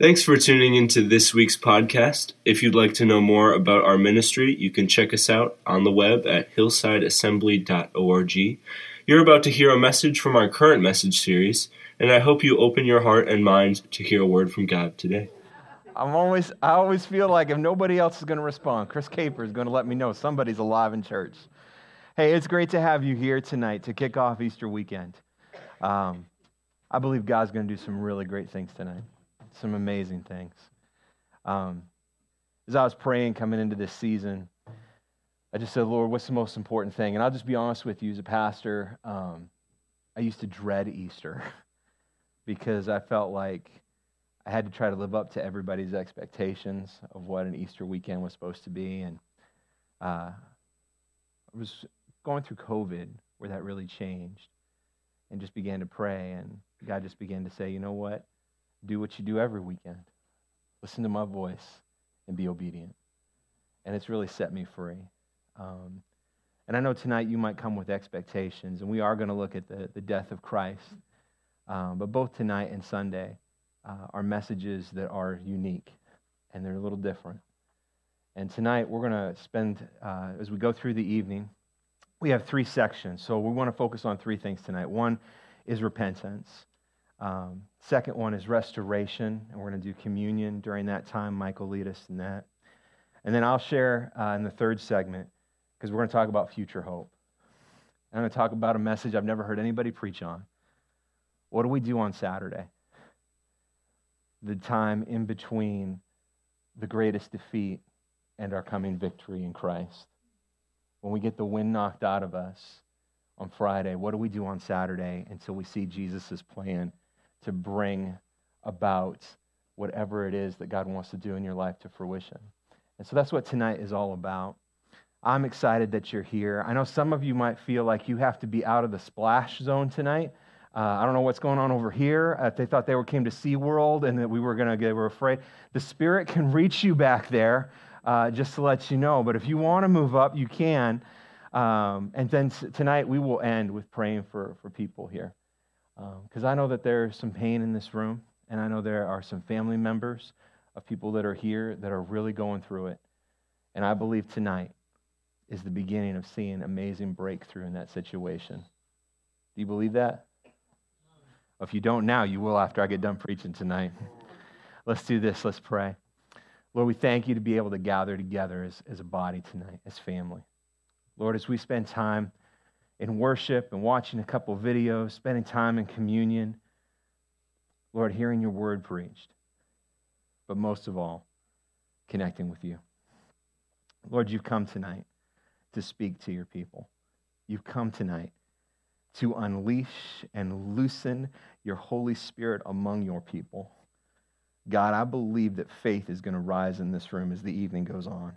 Thanks for tuning into this week's podcast. If you'd like to know more about our ministry, you can check us out on the web at hillsideassembly.org. You're about to hear a message from our current message series, and I hope you open your heart and mind to hear a word from God today. I'm always, I always feel like if nobody else is going to respond, Chris Caper is going to let me know somebody's alive in church. Hey, it's great to have you here tonight to kick off Easter weekend. Um, I believe God's going to do some really great things tonight, some amazing things. Um, as I was praying coming into this season, I just said, Lord, what's the most important thing? And I'll just be honest with you, as a pastor, um, I used to dread Easter because I felt like I had to try to live up to everybody's expectations of what an Easter weekend was supposed to be. And uh, I was going through COVID where that really changed and just began to pray. And God just began to say, you know what? Do what you do every weekend. Listen to my voice and be obedient. And it's really set me free. Um, and I know tonight you might come with expectations, and we are going to look at the, the death of Christ. Um, but both tonight and Sunday, uh, are messages that are unique and they're a little different. And tonight we're going to spend, uh, as we go through the evening, we have three sections. So we want to focus on three things tonight. One is repentance. Um, second one is restoration, and we're going to do communion during that time. Michael lead us in that. And then I'll share uh, in the third segment, because we're going to talk about future hope. I'm going to talk about a message I've never heard anybody preach on. What do we do on Saturday? the time in between the greatest defeat and our coming victory in Christ. When we get the wind knocked out of us on Friday, what do we do on Saturday until we see Jesus' plan to bring about whatever it is that God wants to do in your life to fruition? And so that's what tonight is all about. I'm excited that you're here. I know some of you might feel like you have to be out of the splash zone tonight. Uh, I don't know what's going on over here. If they thought they were, came to SeaWorld and that we were going to get, were afraid. The Spirit can reach you back there, uh, just to let you know. But if you want to move up, you can. Um, and then t- tonight we will end with praying for, for people here. Because um, I know that there's some pain in this room, and I know there are some family members of people that are here that are really going through it. And I believe tonight is the beginning of seeing amazing breakthrough in that situation. Do you believe that? If you don't now, you will after I get done preaching tonight. Let's do this. Let's pray. Lord, we thank you to be able to gather together as, as a body tonight, as family. Lord, as we spend time in worship and watching a couple videos, spending time in communion, Lord, hearing your word preached, but most of all, connecting with you. Lord, you've come tonight to speak to your people. You've come tonight to unleash and loosen your Holy Spirit among your people. God, I believe that faith is going to rise in this room as the evening goes on.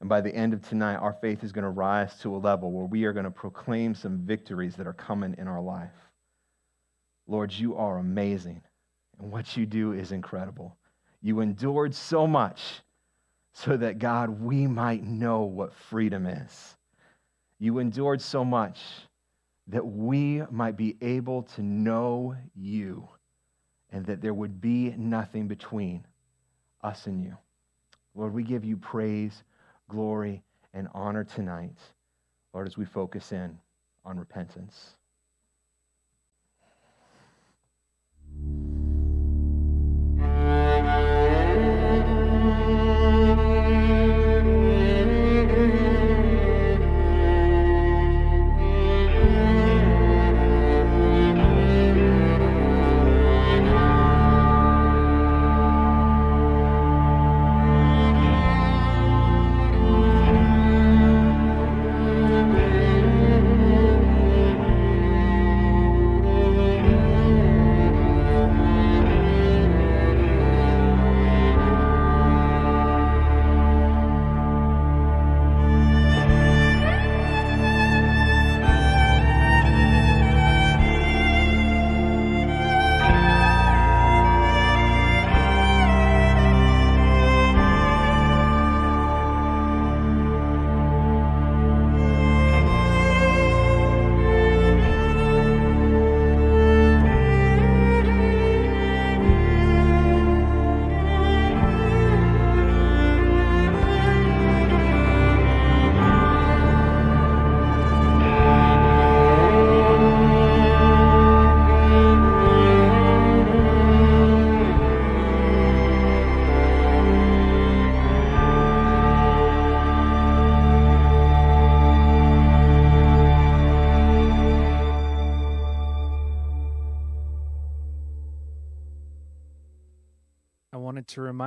And by the end of tonight, our faith is going to rise to a level where we are going to proclaim some victories that are coming in our life. Lord, you are amazing, and what you do is incredible. You endured so much so that, God, we might know what freedom is. You endured so much that we might be able to know you and that there would be nothing between us and you. Lord, we give you praise, glory, and honor tonight, Lord, as we focus in on repentance.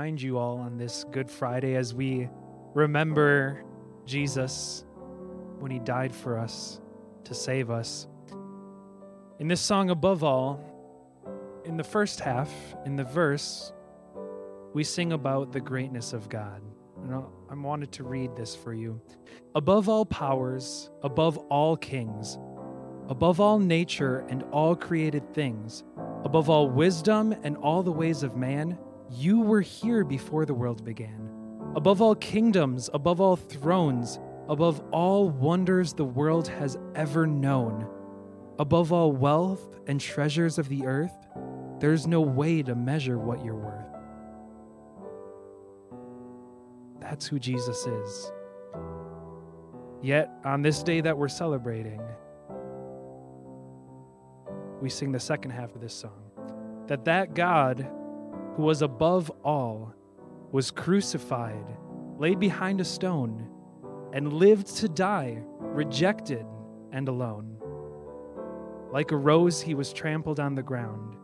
Remind you all on this Good Friday as we remember Jesus when he died for us to save us. In this song, above all, in the first half, in the verse, we sing about the greatness of God. And I wanted to read this for you. Above all powers, above all kings, above all nature and all created things, above all wisdom and all the ways of man, you were here before the world began. Above all kingdoms, above all thrones, above all wonders the world has ever known, above all wealth and treasures of the earth, there's no way to measure what you're worth. That's who Jesus is. Yet, on this day that we're celebrating, we sing the second half of this song that that God who was above all was crucified, laid behind a stone, and lived to die, rejected and alone. Like a rose, he was trampled on the ground,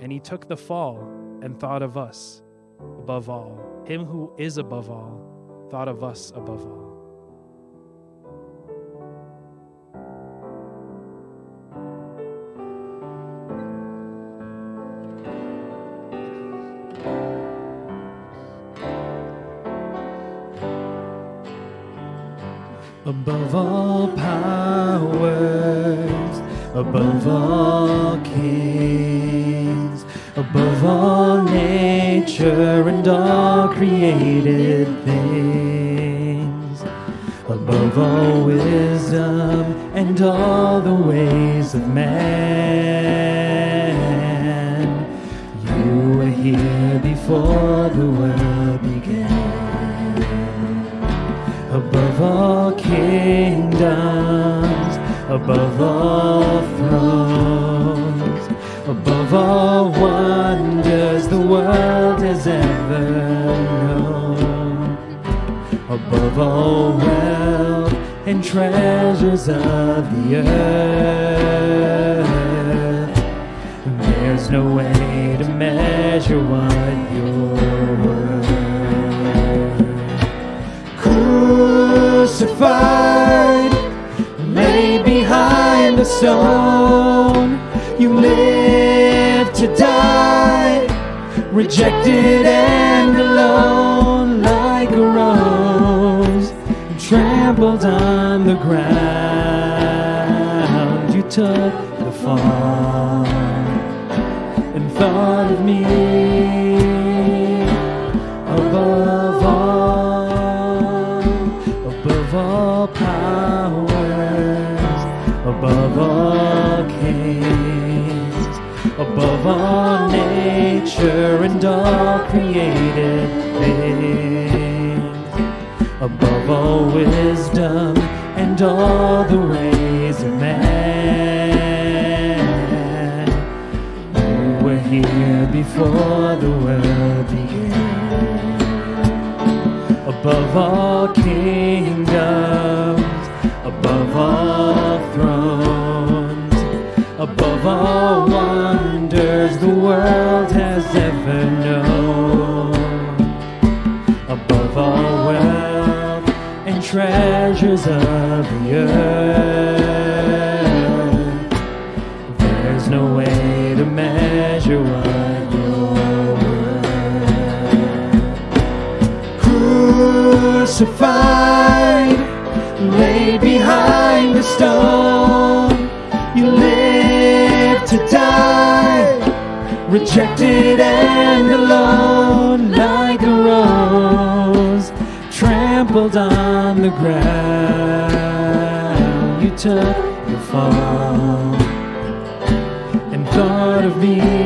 and he took the fall and thought of us above all. Him who is above all thought of us above all. Above all powers, above all kings, above all nature and all created things, above all wisdom and all the ways of man. You were here before kingdoms, above all thrones, above all wonders the world has ever known, above all wealth and treasures of the earth. There's no way to measure what you're crucified, laid behind a stone. You live to die, rejected and alone, like a rose, trampled on the ground. You took the fall and thought of me and all created things, above all wisdom and all the ways of man. You were here before the world began. Above all kingdoms, above all thrones, above all wonders the world has ever known, above all wealth and treasures of the earth. There's no way to measure what you're worth. Crucified, laid behind the stone, you live to die, rejected and alone, like a rose trampled on the ground. You took the fall and thought of me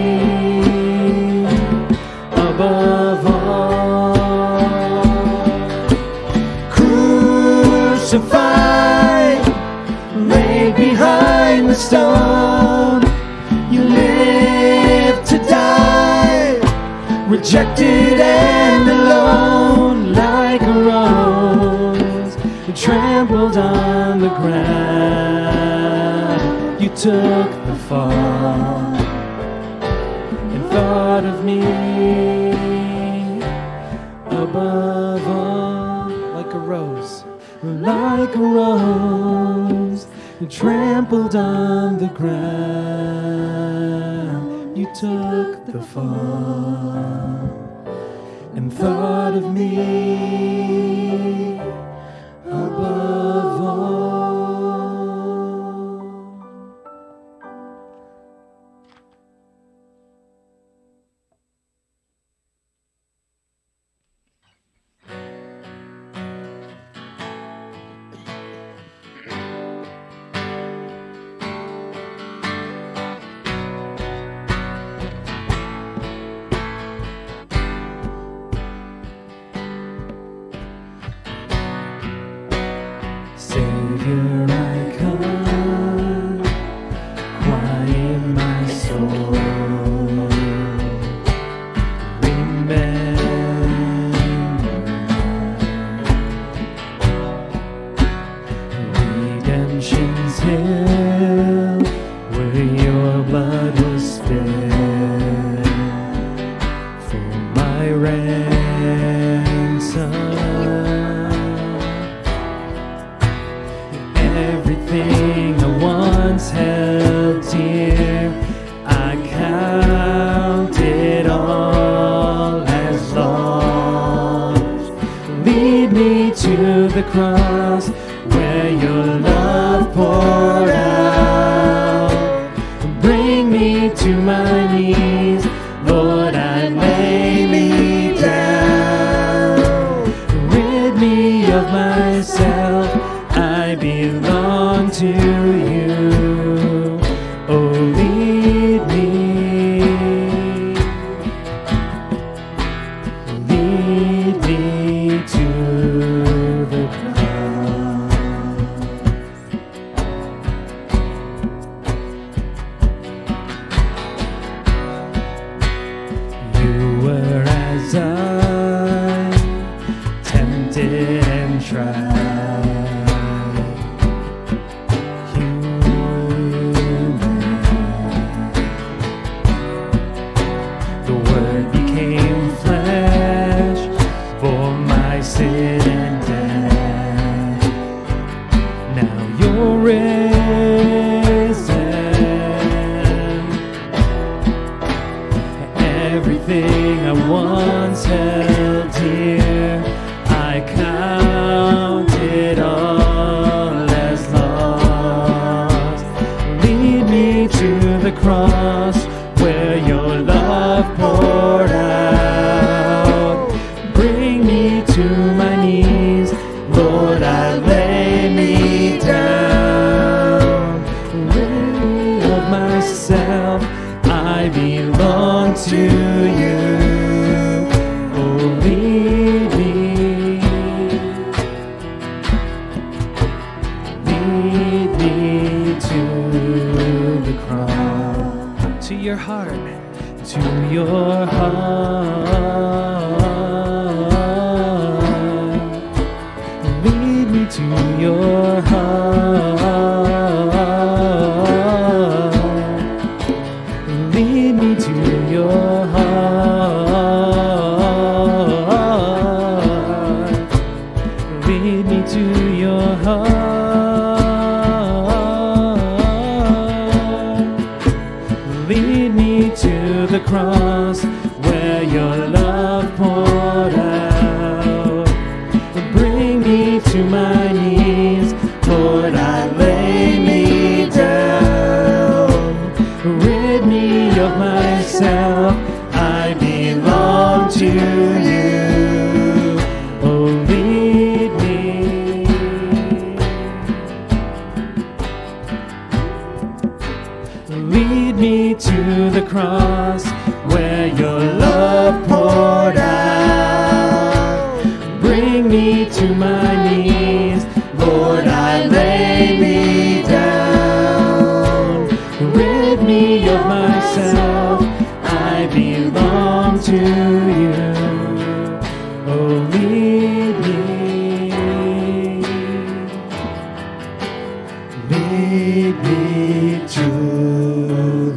rejected and alone, like a rose, trampled on the ground. You took the fall and thought of me above all, like a rose, like a rose trampled on the ground. Took the fall and thought of me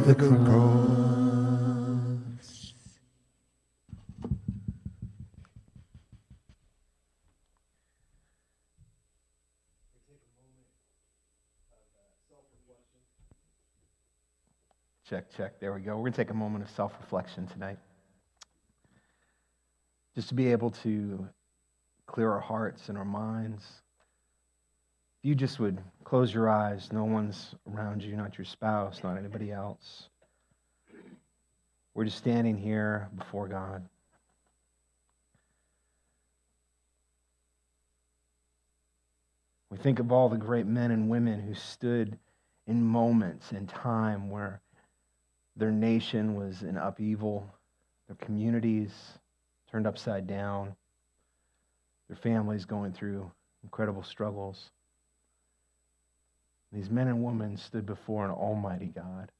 the cross. Check, check. There we go. We're going to take a moment of self reflection tonight. Just to be able to clear our hearts and our minds if you just would close your eyes, no one's around you, not your spouse, not anybody else. We're just standing here before God. We think of all the great men and women who stood in moments in time where their nation was in upheaval, their communities turned upside down, their families going through incredible struggles. These men and women stood before an almighty God.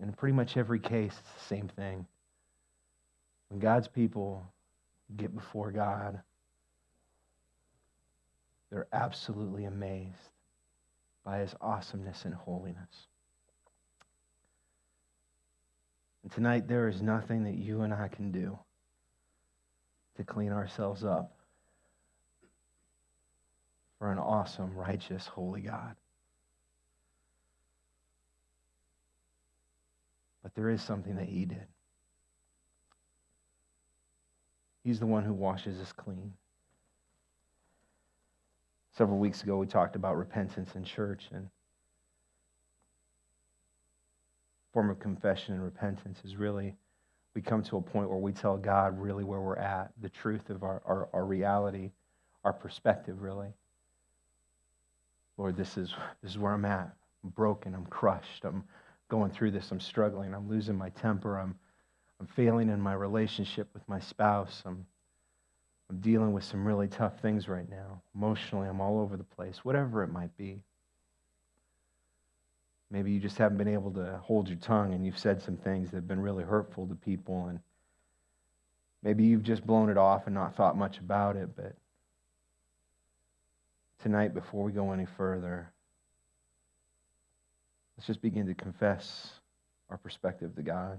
In pretty much every case, it's the same thing. When God's people get before God, they're absolutely amazed by his awesomeness and holiness. And tonight, there is nothing that you and I can do to clean ourselves up for an awesome, righteous, holy God. But there is something that he did. He's the one who washes us clean. Several weeks ago, we talked about repentance in church and form of confession and repentance is really we come to a point where we tell God really where we're at, the truth of our, our, our reality, our perspective, really. Lord, this is, this is where I'm at. I'm broken. I'm crushed. I'm going through this. I'm struggling. I'm losing my temper. I'm, I'm failing in my relationship with my spouse. I'm I'm dealing with some really tough things right now. Emotionally, I'm all over the place, whatever it might be. Maybe you just haven't been able to hold your tongue and you've said some things that have been really hurtful to people. And maybe you've just blown it off and not thought much about it. But tonight, before we go any further, let's just begin to confess our perspective to God.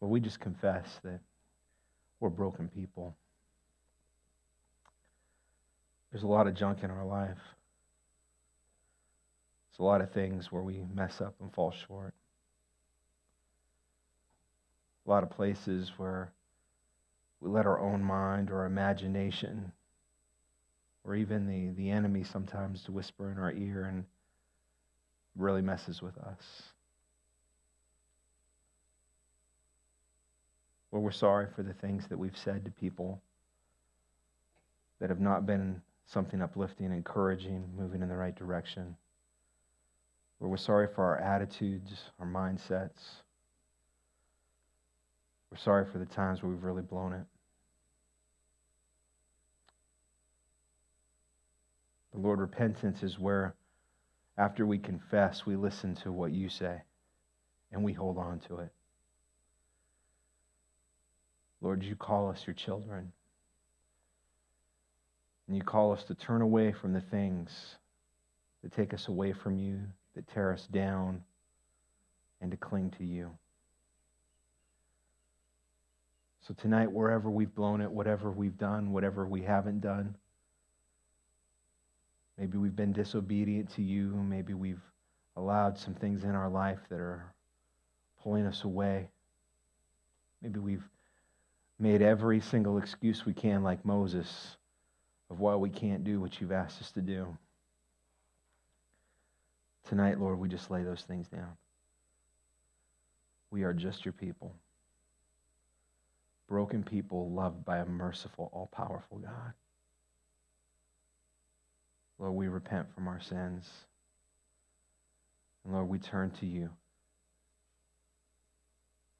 But we just confess that we're broken people. There's a lot of junk in our life. There's a lot of things where we mess up and fall short. A lot of places where we let our own mind or imagination or even the, the enemy sometimes to whisper in our ear and really messes with us. Lord, we're sorry for the things that we've said to people that have not been something uplifting, encouraging, moving in the right direction. Lord, we're sorry for our attitudes, our mindsets. We're sorry for the times where we've really blown it. The Lord, repentance is where, after we confess, we listen to what you say and we hold on to it. Lord, you call us your children. And you call us to turn away from the things that take us away from you, that tear us down, and to cling to you. So tonight, wherever we've blown it, whatever we've done, whatever we haven't done, maybe we've been disobedient to you, maybe we've allowed some things in our life that are pulling us away. Maybe we've made every single excuse we can, like Moses, of why we can't do what you've asked us to do. Tonight, Lord, we just lay those things down. We are just your people. Broken people loved by a merciful, all powerful God. Lord, we repent from our sins. And Lord, we turn to you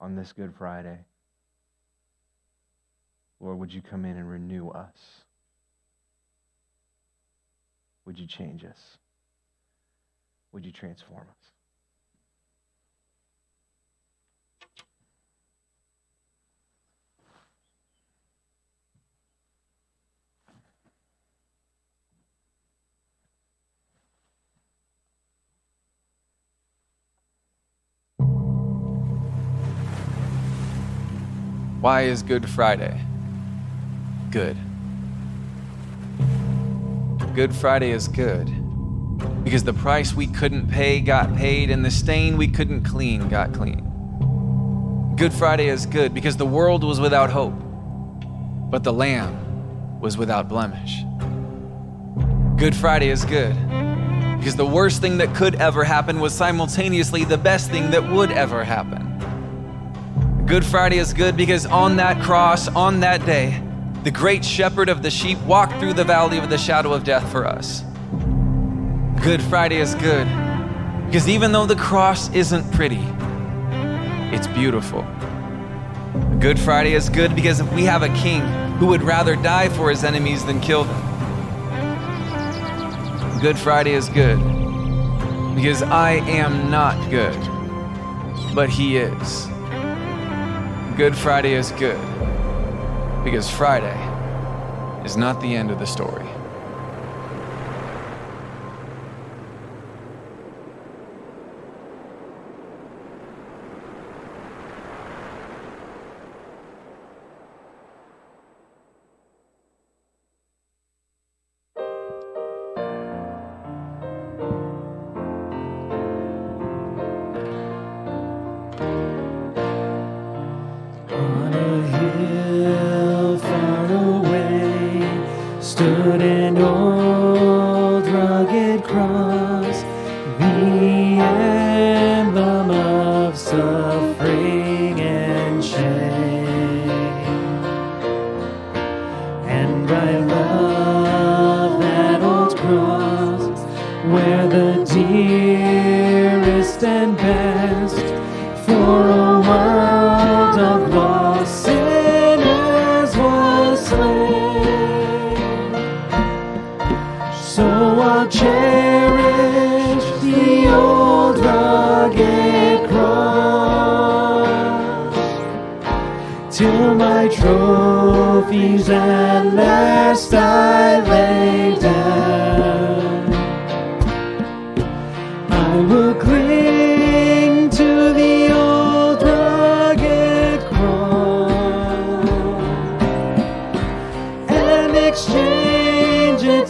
on this Good Friday. Lord, would you come in and renew us? Would you change us? Would you transform us? Why is Good Friday? good. Good Friday is good because the price we couldn't pay got paid and the stain we couldn't clean got clean. Good Friday is good because the world was without hope, but the Lamb was without blemish. Good Friday is good because the worst thing that could ever happen was simultaneously the best thing that would ever happen. Good Friday is good because on that cross, on that day, the great shepherd of the sheep walked through the valley of the shadow of death for us. Good Friday is good because even though the cross isn't pretty, it's beautiful. Good Friday is good because if we have a king who would rather die for his enemies than kill them. Good Friday is good because I am not good, but he is. Good Friday is good because Friday is not the end of the story.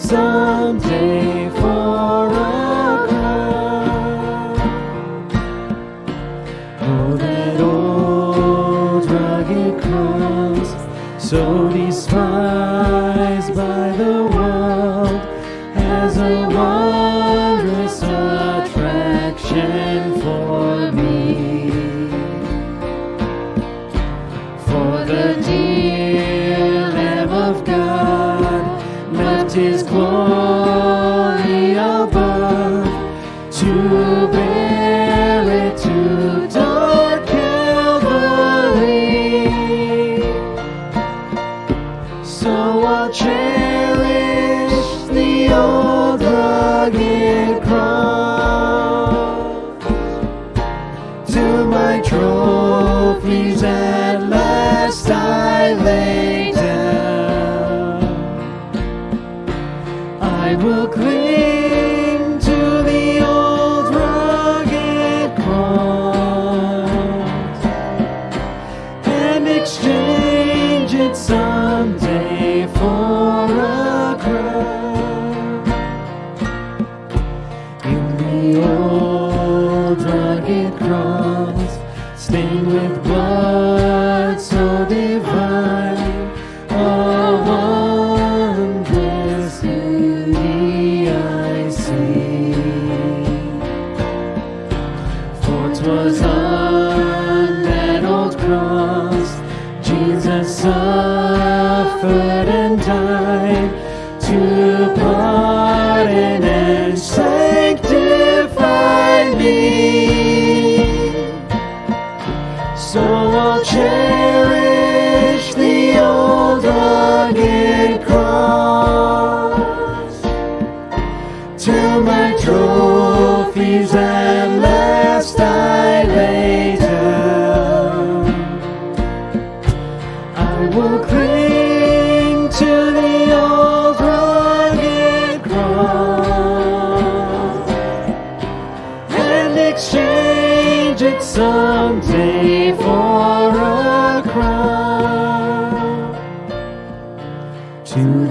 Someday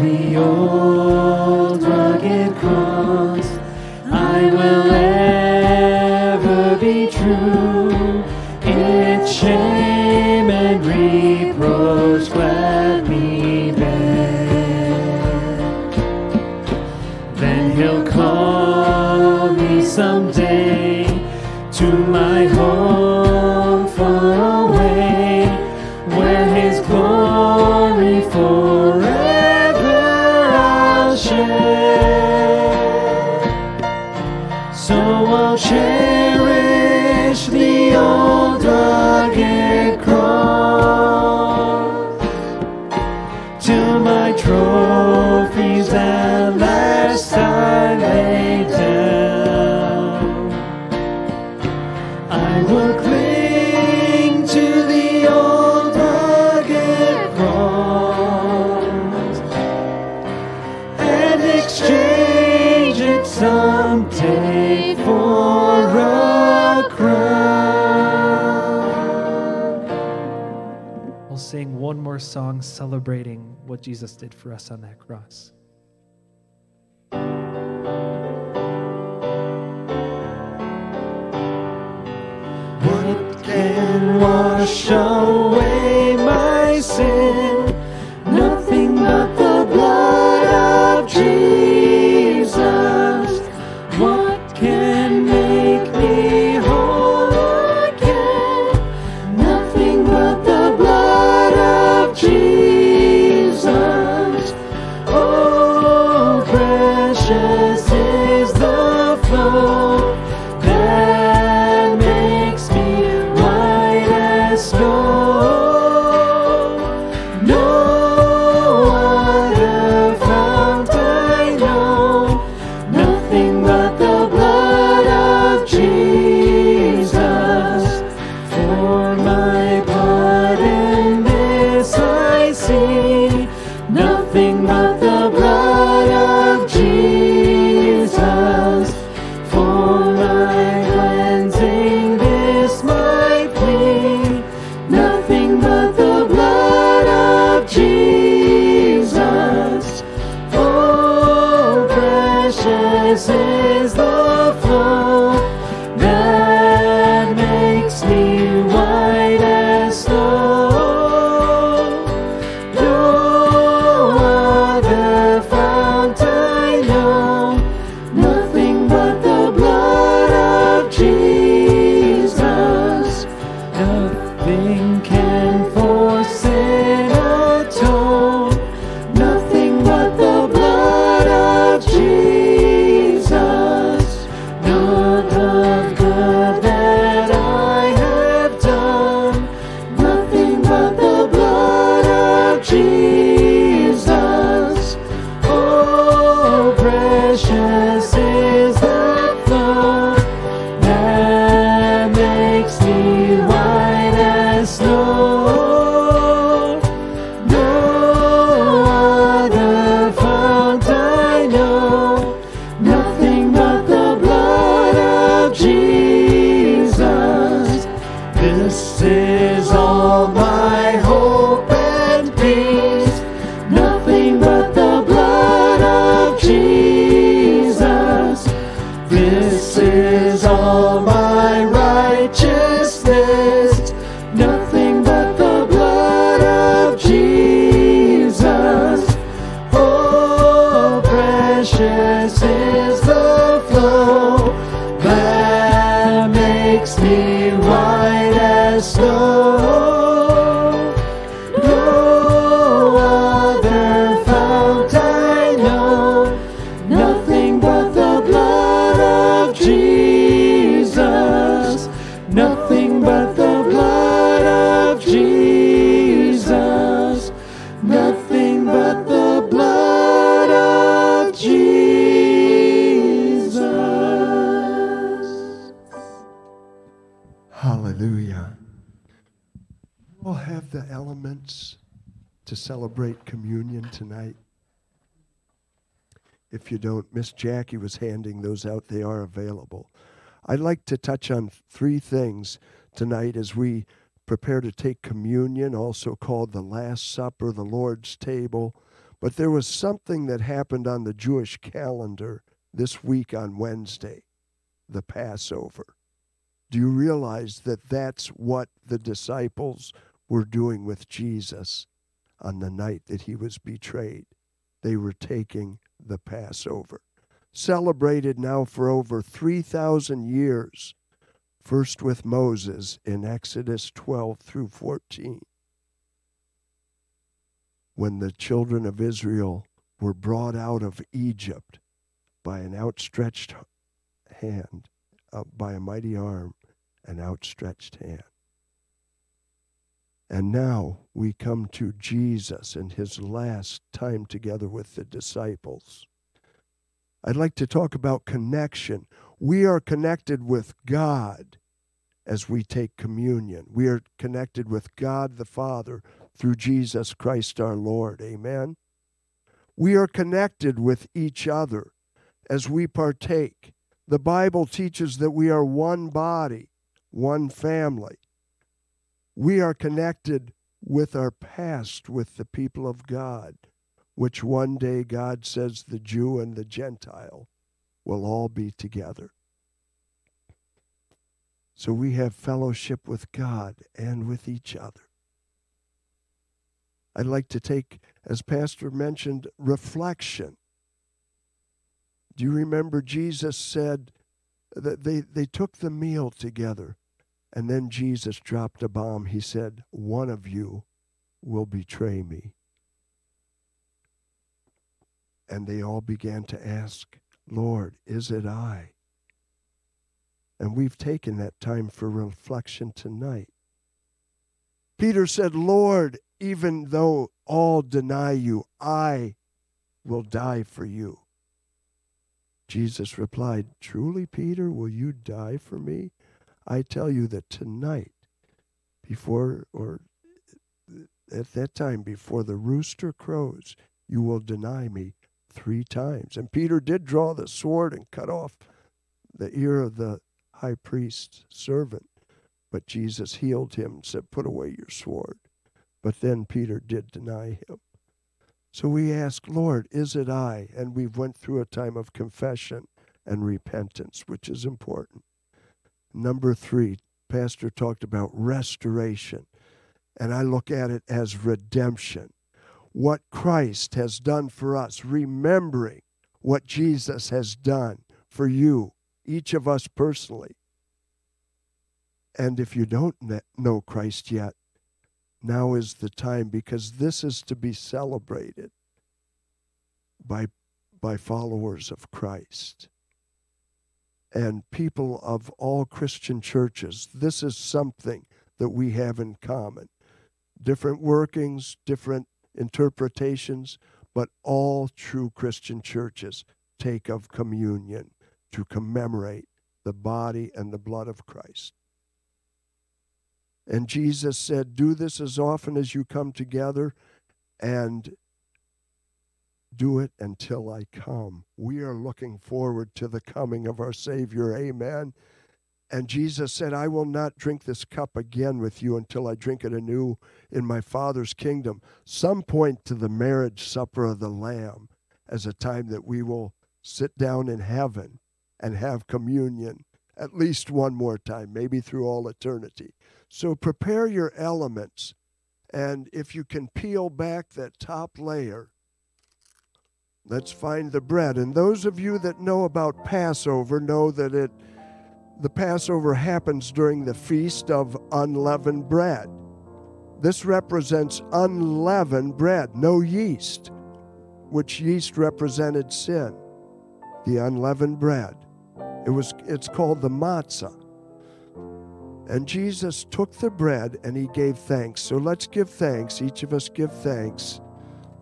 the old song celebrating what Jesus did for us on that cross. What can wash away my sin? you don't, Miss Jackie was handing those out. They are available. I'd like to touch on three things tonight as we prepare to take communion, also called the Last Supper, the Lord's Table. But there was something that happened on the Jewish calendar this week on Wednesday, the Passover. Do you realize that that's what the disciples were doing with Jesus on the night that he was betrayed? they were taking the Passover. Celebrated now for over 3,000 years, first with Moses in Exodus 12 through 14, when the children of Israel were brought out of Egypt by an outstretched hand, uh, by a mighty arm, an outstretched hand. And now we come to Jesus and his last time together with the disciples. I'd like to talk about connection. We are connected with God as we take communion. We are connected with God the Father through Jesus Christ our Lord. Amen. We are connected with each other as we partake. The Bible teaches that we are one body, one family. We are connected with our past with the people of God, which one day God says the Jew and the Gentile will all be together. So we have fellowship with God and with each other. I'd like to take, as Pastor mentioned, reflection. Do you remember Jesus said that they, they took the meal together? And then Jesus dropped a bomb. He said, One of you will betray me. And they all began to ask, Lord, is it I? And we've taken that time for reflection tonight. Peter said, Lord, even though all deny you, I will die for you. Jesus replied, Truly, Peter, will you die for me? I tell you that tonight, before or at that time, before the rooster crows, you will deny me three times. And Peter did draw the sword and cut off the ear of the high priest's servant. But Jesus healed him and said, Put away your sword. But then Peter did deny him. So we ask, Lord, is it I? And we've went through a time of confession and repentance, which is important. Number three, Pastor talked about restoration, and I look at it as redemption. What Christ has done for us, remembering what Jesus has done for you, each of us personally. And if you don't know Christ yet, now is the time because this is to be celebrated by, by followers of Christ and people of all Christian churches. This is something that we have in common. Different workings, different interpretations, but all true Christian churches take of communion to commemorate the body and the blood of Christ. And Jesus said, Do this as often as you come together and do it until I come. We are looking forward to the coming of our Savior. Amen. And Jesus said, I will not drink this cup again with you until I drink it anew in my Father's kingdom. Some point to the marriage supper of the Lamb as a time that we will sit down in heaven and have communion at least one more time, maybe through all eternity. So prepare your elements. And if you can peel back that top layer, Let's find the bread. And those of you that know about Passover know that it the Passover happens during the feast of unleavened bread. This represents unleavened bread, no yeast, which yeast represented sin. The unleavened bread. It was it's called the matzah. And Jesus took the bread and he gave thanks. So let's give thanks. Each of us give thanks.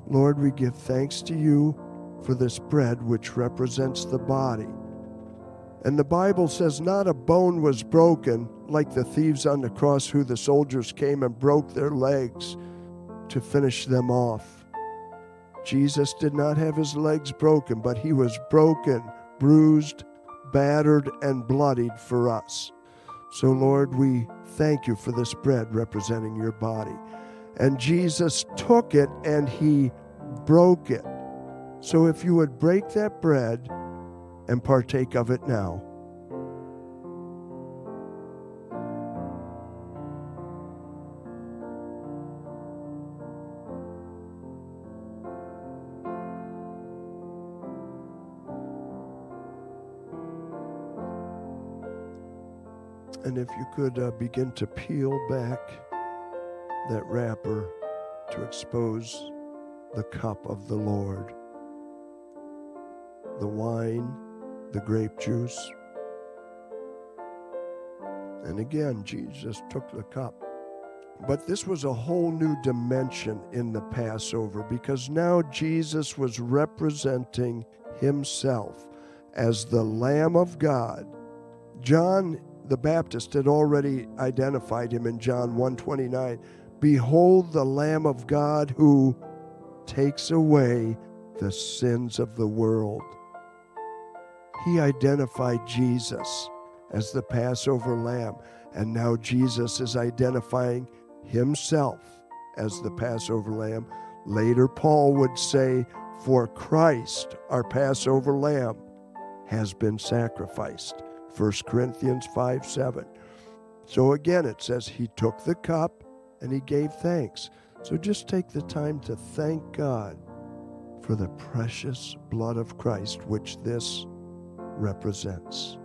Lord, we give thanks to you for this bread which represents the body. And the Bible says, Not a bone was broken like the thieves on the cross, who the soldiers came and broke their legs to finish them off. Jesus did not have his legs broken, but he was broken, bruised, battered, and bloodied for us. So, Lord, we thank you for this bread representing your body. And Jesus took it and he broke it. So if you would break that bread and partake of it now. And if you could uh, begin to peel back that wrapper to expose the cup of the Lord the wine, the grape juice. And again, Jesus took the cup. But this was a whole new dimension in the Passover because now Jesus was representing himself as the Lamb of God. John the Baptist had already identified him in John 129. Behold the Lamb of God who takes away the sins of the world. He identified Jesus as the Passover lamb, and now Jesus is identifying himself as the Passover lamb. Later, Paul would say, For Christ, our Passover lamb, has been sacrificed. 1 Corinthians 5 7. So again, it says, He took the cup and He gave thanks. So just take the time to thank God for the precious blood of Christ, which this represents.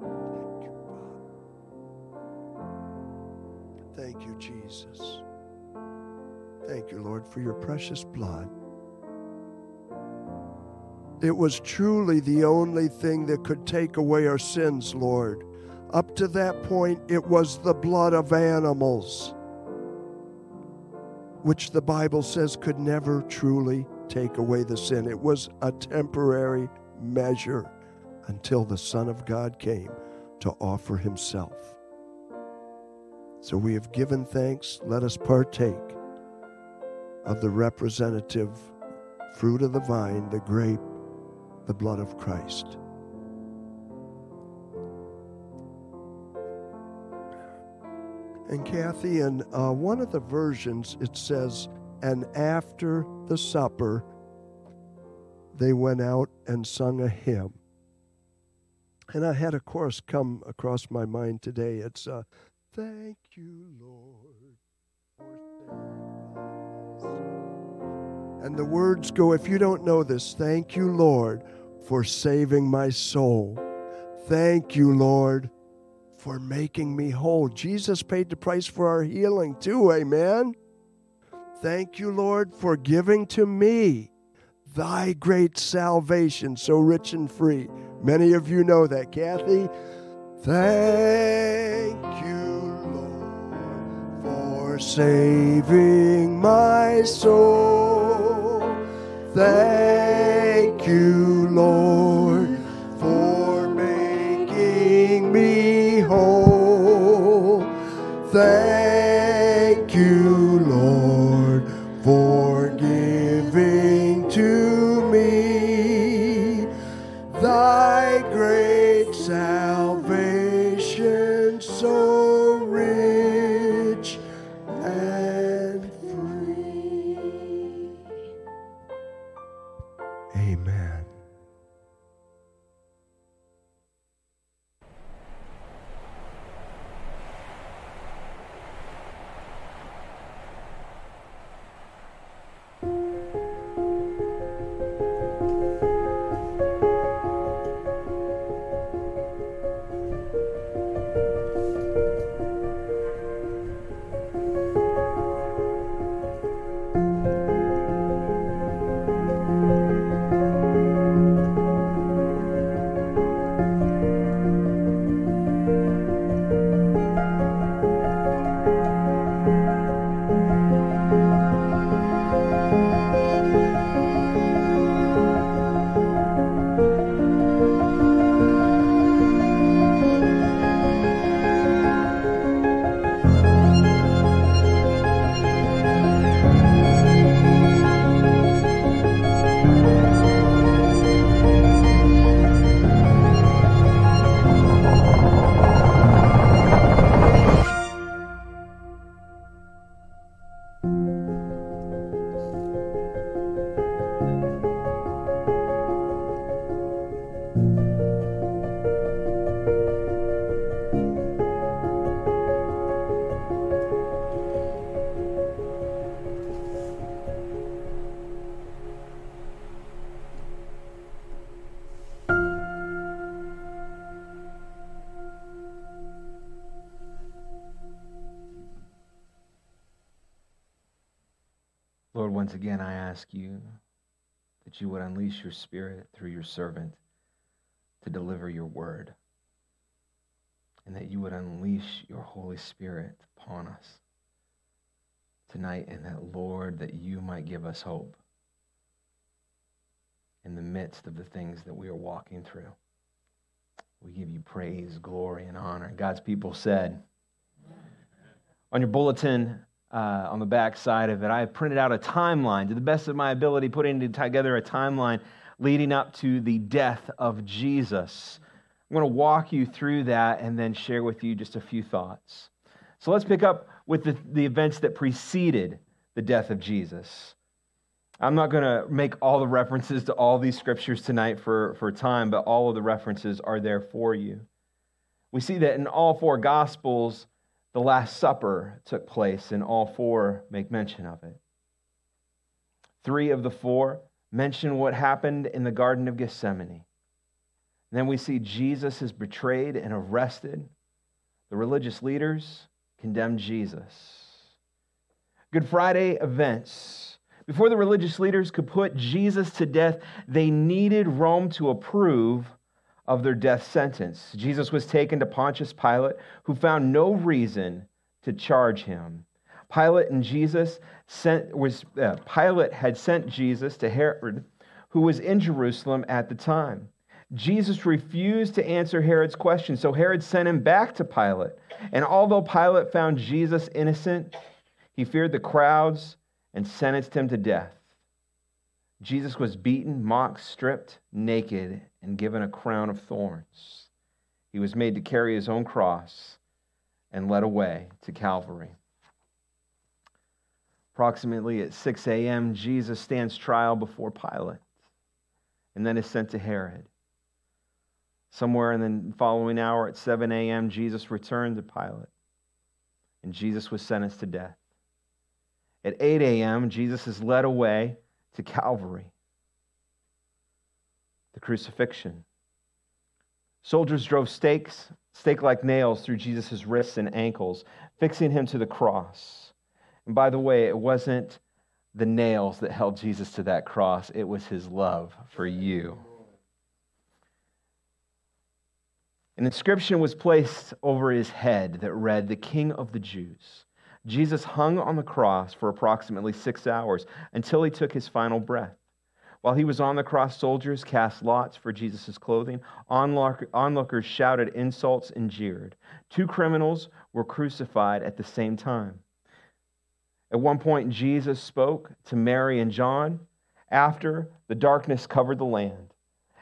Thank you, God. Thank you, Jesus. Thank you, Lord, for your precious blood. It was truly the only thing that could take away our sins, Lord. Up to that point, it was the blood of animals, which the Bible says could never truly take away the sin. It was a temporary measure until the Son of God came to offer himself. So we have given thanks. Let us partake of the representative fruit of the vine, the grape, the blood of Christ. And Kathy, in uh, one of the versions, it says, and after the supper, they went out and sung a hymn. And I had a chorus come across my mind today. It's uh, Thank you, Lord, And the words go, if you don't know this, thank you, Lord, for saving my soul. Thank you, Lord, for making me whole. Jesus paid the price for our healing too, amen. Thank you, Lord, for giving to me thy great salvation, so rich and free. Many of you know that, Kathy. Thank you, Lord, for saving my soul. Thank you, Lord, once again, I ask you that you would unleash your spirit through your servant to deliver your word, and that you would unleash your Holy Spirit upon us tonight, and that, Lord, that you might give us hope in the midst of the things that we are walking through. We give you praise, glory, and honor. God's people said, on your bulletin, uh, on the back side of it, I printed out a timeline to the best of my ability, putting together a timeline leading up to the death of Jesus. I'm going to walk you through that and then share with you just a few thoughts. So let's pick up with the, the events that preceded the death of Jesus. I'm not going to make all the references to all these scriptures tonight for, for time, but all of the references are there for you. We see that in all four Gospels, the Last Supper took place, and all four make mention of it. Three of the four mention what happened in the Garden of Gethsemane. And then we see Jesus is betrayed and arrested. The religious leaders condemn Jesus. Good Friday events. Before the religious leaders could put Jesus to death, they needed Rome to approve of their death sentence. Jesus was taken to Pontius Pilate, who found no reason to charge him. Pilate and Jesus sent was uh, Pilate had sent Jesus to Herod, who was in Jerusalem at the time. Jesus refused to answer Herod's question, so Herod sent him back to Pilate. And although Pilate found Jesus innocent, he feared the crowds and sentenced him to death. Jesus was beaten, mocked, stripped, naked, and given a crown of thorns. He was made to carry his own cross and led away to Calvary. Approximately at 6 a.m., Jesus stands trial before Pilate and then is sent to Herod. Somewhere in the following hour at 7 a.m., Jesus returned to Pilate and Jesus was sentenced to death. At 8 a.m., Jesus is led away to Calvary, the crucifixion. Soldiers drove stakes, stake like nails through Jesus' wrists and ankles, fixing him to the cross. And by the way, it wasn't the nails that held Jesus to that cross, it was his love for you. An inscription was placed over his head that read, The King of the Jews. Jesus hung on the cross for approximately six hours until he took his final breath. While he was on the cross, soldiers cast lots for Jesus' clothing. Onlookers shouted insults and jeered. Two criminals were crucified at the same time. At one point, Jesus spoke to Mary and John after the darkness covered the land.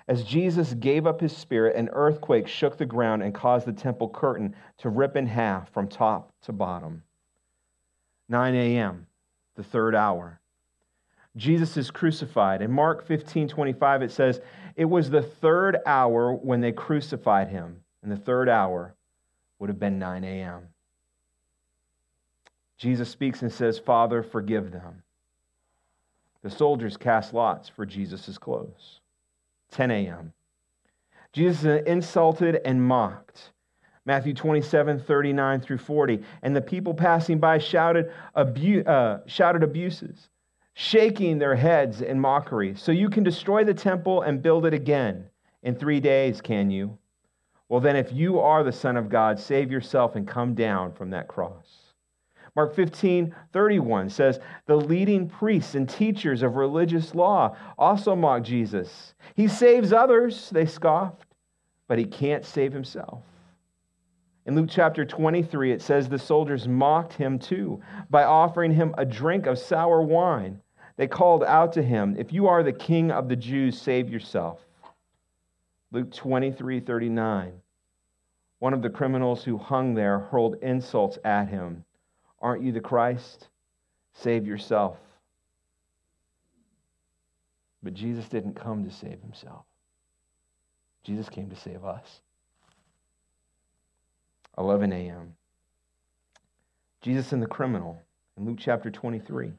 As Jesus gave up his spirit, an earthquake shook the ground and caused the temple curtain to rip in half from top to bottom. 9 a.m., the third hour. Jesus is crucified. In Mark 15 25, it says, It was the third hour when they crucified him, and the third hour would have been 9 a.m. Jesus speaks and says, Father, forgive them. The soldiers cast lots for Jesus' clothes. 10 a.m. Jesus is insulted and mocked. Matthew 27, 39 through 40. And the people passing by shouted, abu- uh, shouted abuses, shaking their heads in mockery. So you can destroy the temple and build it again in three days, can you? Well, then, if you are the Son of God, save yourself and come down from that cross. Mark 15, 31 says, The leading priests and teachers of religious law also mocked Jesus. He saves others, they scoffed, but he can't save himself. In Luke chapter 23, it says the soldiers mocked him too by offering him a drink of sour wine. They called out to him, If you are the king of the Jews, save yourself. Luke 23 39. One of the criminals who hung there hurled insults at him. Aren't you the Christ? Save yourself. But Jesus didn't come to save himself, Jesus came to save us. 11 a.m. Jesus and the criminal in Luke chapter 23.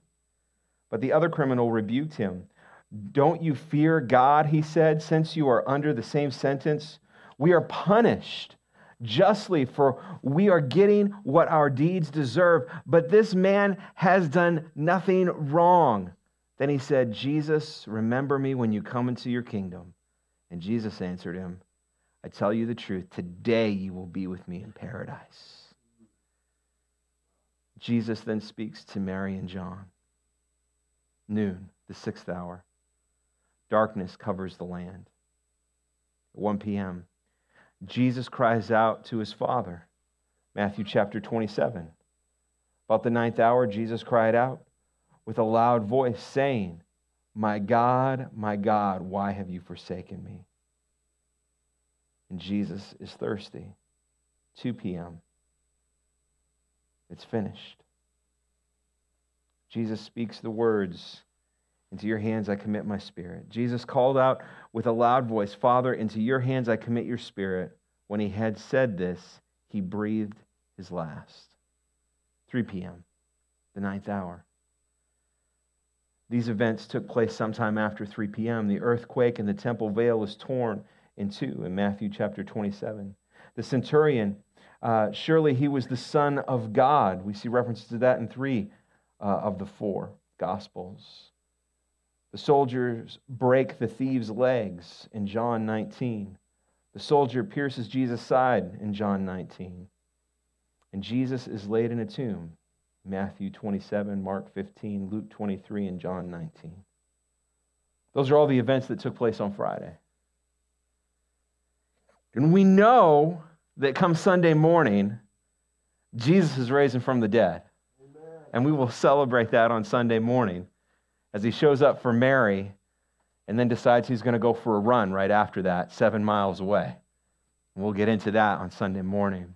But the other criminal rebuked him. Don't you fear God, he said, since you are under the same sentence? We are punished justly, for we are getting what our deeds deserve. But this man has done nothing wrong. Then he said, Jesus, remember me when you come into your kingdom. And Jesus answered him, I tell you the truth, today you will be with me in paradise. Jesus then speaks to Mary and John. Noon, the sixth hour. Darkness covers the land. At 1 p.m., Jesus cries out to his Father. Matthew chapter 27. About the ninth hour, Jesus cried out with a loud voice, saying, My God, my God, why have you forsaken me? And Jesus is thirsty. 2 p.m. It's finished. Jesus speaks the words, Into your hands I commit my spirit. Jesus called out with a loud voice, Father, into your hands I commit your spirit. When he had said this, he breathed his last. 3 p.m., the ninth hour. These events took place sometime after 3 p.m. The earthquake and the temple veil is torn in two in Matthew chapter 27. The centurion, uh, surely he was the Son of God. We see references to that in three uh, of the four Gospels. The soldiers break the thief's legs in John 19. The soldier pierces Jesus' side in John 19. And Jesus is laid in a tomb Matthew 27, Mark 15, Luke 23, and John 19. Those are all the events that took place on Friday. And we know that come Sunday morning, Jesus is raising from the dead. And we will celebrate that on Sunday morning as he shows up for Mary and then decides he's going to go for a run right after that, seven miles away. And we'll get into that on Sunday morning.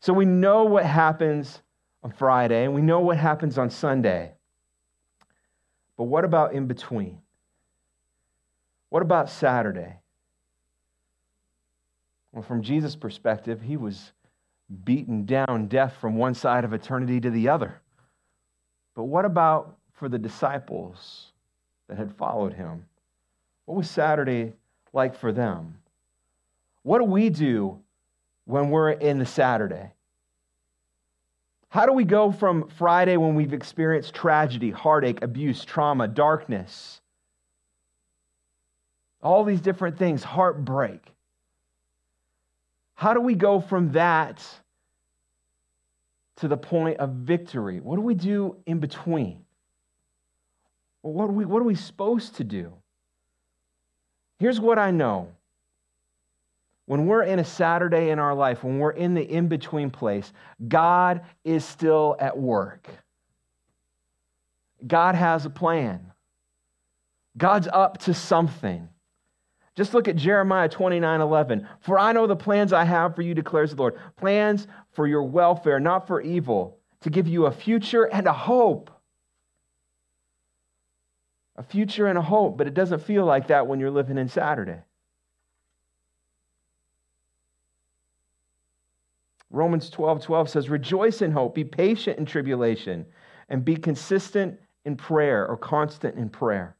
So we know what happens on Friday, and we know what happens on Sunday. But what about in between? What about Saturday? Well, from Jesus' perspective, he was beaten down, death from one side of eternity to the other. But what about for the disciples that had followed him? What was Saturday like for them? What do we do when we're in the Saturday? How do we go from Friday when we've experienced tragedy, heartache, abuse, trauma, darkness, all these different things, heartbreak? How do we go from that to the point of victory? What do we do in between? what, are we, what are we supposed to do? Here's what I know when we're in a Saturday in our life, when we're in the in between place, God is still at work. God has a plan. God's up to something. Just look at Jeremiah 29 11. For I know the plans I have for you, declares the Lord plans for your welfare, not for evil, to give you a future and a hope. A future and a hope, but it doesn't feel like that when you're living in Saturday. Romans 12 12 says, Rejoice in hope, be patient in tribulation, and be consistent in prayer or constant in prayer.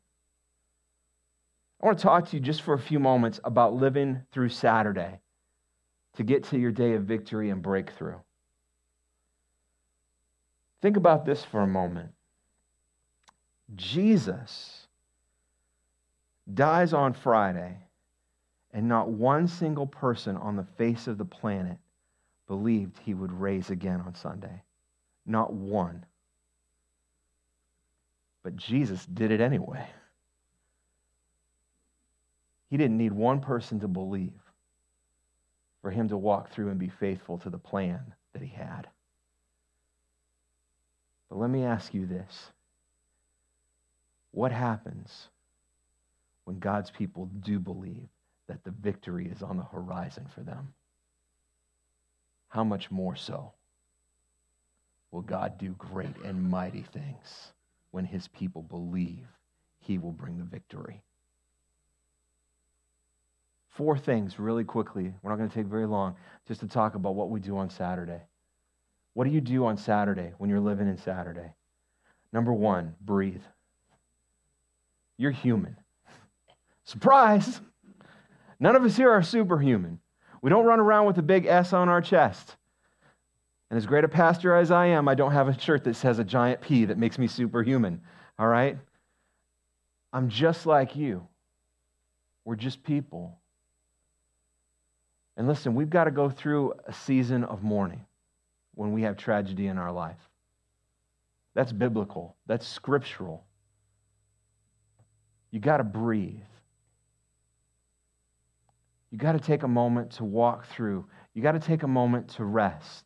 I want to talk to you just for a few moments about living through Saturday to get to your day of victory and breakthrough. Think about this for a moment. Jesus dies on Friday, and not one single person on the face of the planet believed he would raise again on Sunday. Not one. But Jesus did it anyway. He didn't need one person to believe for him to walk through and be faithful to the plan that he had. But let me ask you this what happens when God's people do believe that the victory is on the horizon for them? how much more so will God do great and mighty things when his people believe he will bring the victory? Four things, really quickly. We're not going to take very long just to talk about what we do on Saturday. What do you do on Saturday when you're living in Saturday? Number one, breathe. You're human. Surprise! None of us here are superhuman. We don't run around with a big S on our chest. And as great a pastor as I am, I don't have a shirt that says a giant P that makes me superhuman. All right? I'm just like you. We're just people. And listen, we've got to go through a season of mourning when we have tragedy in our life. That's biblical, that's scriptural. You got to breathe. You got to take a moment to walk through. You got to take a moment to rest.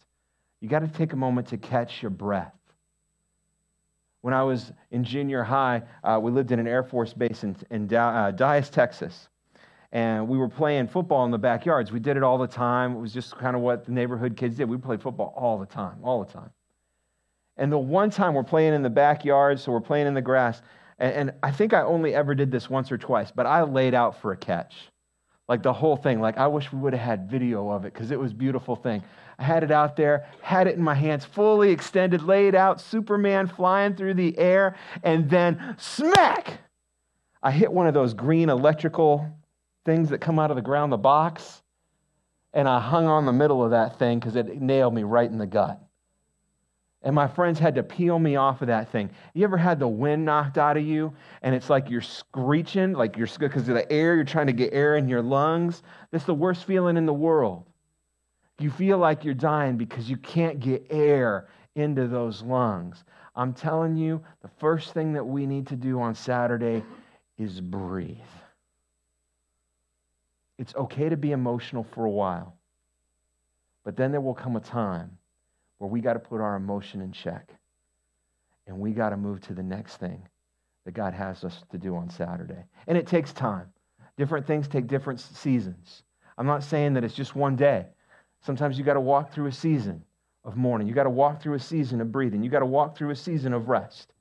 You got to take a moment to catch your breath. When I was in junior high, uh, we lived in an Air Force base in, in uh, Dyess, Texas. And we were playing football in the backyards. We did it all the time. It was just kind of what the neighborhood kids did. We played football all the time, all the time. And the one time we're playing in the backyard, so we're playing in the grass, and, and I think I only ever did this once or twice, but I laid out for a catch like the whole thing. Like I wish we would have had video of it because it was a beautiful thing. I had it out there, had it in my hands, fully extended, laid out, Superman flying through the air, and then smack! I hit one of those green electrical things that come out of the ground, the box, and I hung on the middle of that thing because it nailed me right in the gut. And my friends had to peel me off of that thing. You ever had the wind knocked out of you and it's like you're screeching, like you're because of the air, you're trying to get air in your lungs? That's the worst feeling in the world. You feel like you're dying because you can't get air into those lungs. I'm telling you, the first thing that we need to do on Saturday is breathe. It's okay to be emotional for a while, but then there will come a time where we got to put our emotion in check and we got to move to the next thing that God has us to do on Saturday. And it takes time. Different things take different seasons. I'm not saying that it's just one day. Sometimes you got to walk through a season of mourning. You got to walk through a season of breathing. You got to walk through a season of rest.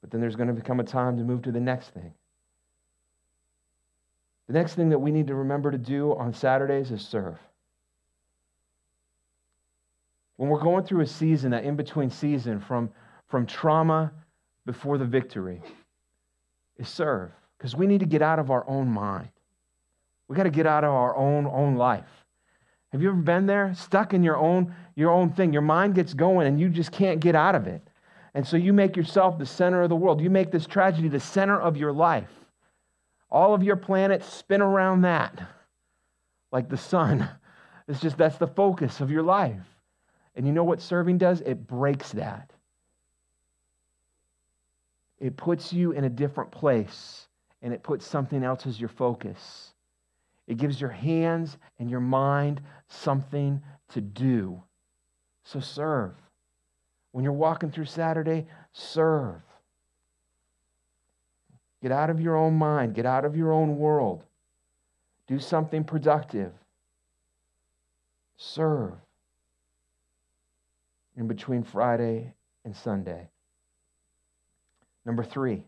But then there's going to become a time to move to the next thing. The next thing that we need to remember to do on Saturdays is serve. When we're going through a season, that in between season from, from trauma before the victory, is serve. Because we need to get out of our own mind. We got to get out of our own own life. Have you ever been there? Stuck in your own your own thing. Your mind gets going and you just can't get out of it. And so you make yourself the center of the world. You make this tragedy the center of your life. All of your planets spin around that. Like the sun. It's just that's the focus of your life. And you know what serving does? It breaks that. It puts you in a different place and it puts something else as your focus. It gives your hands and your mind something to do. So serve. When you're walking through Saturday, serve. Get out of your own mind, get out of your own world. Do something productive. Serve in between Friday and Sunday. Number three,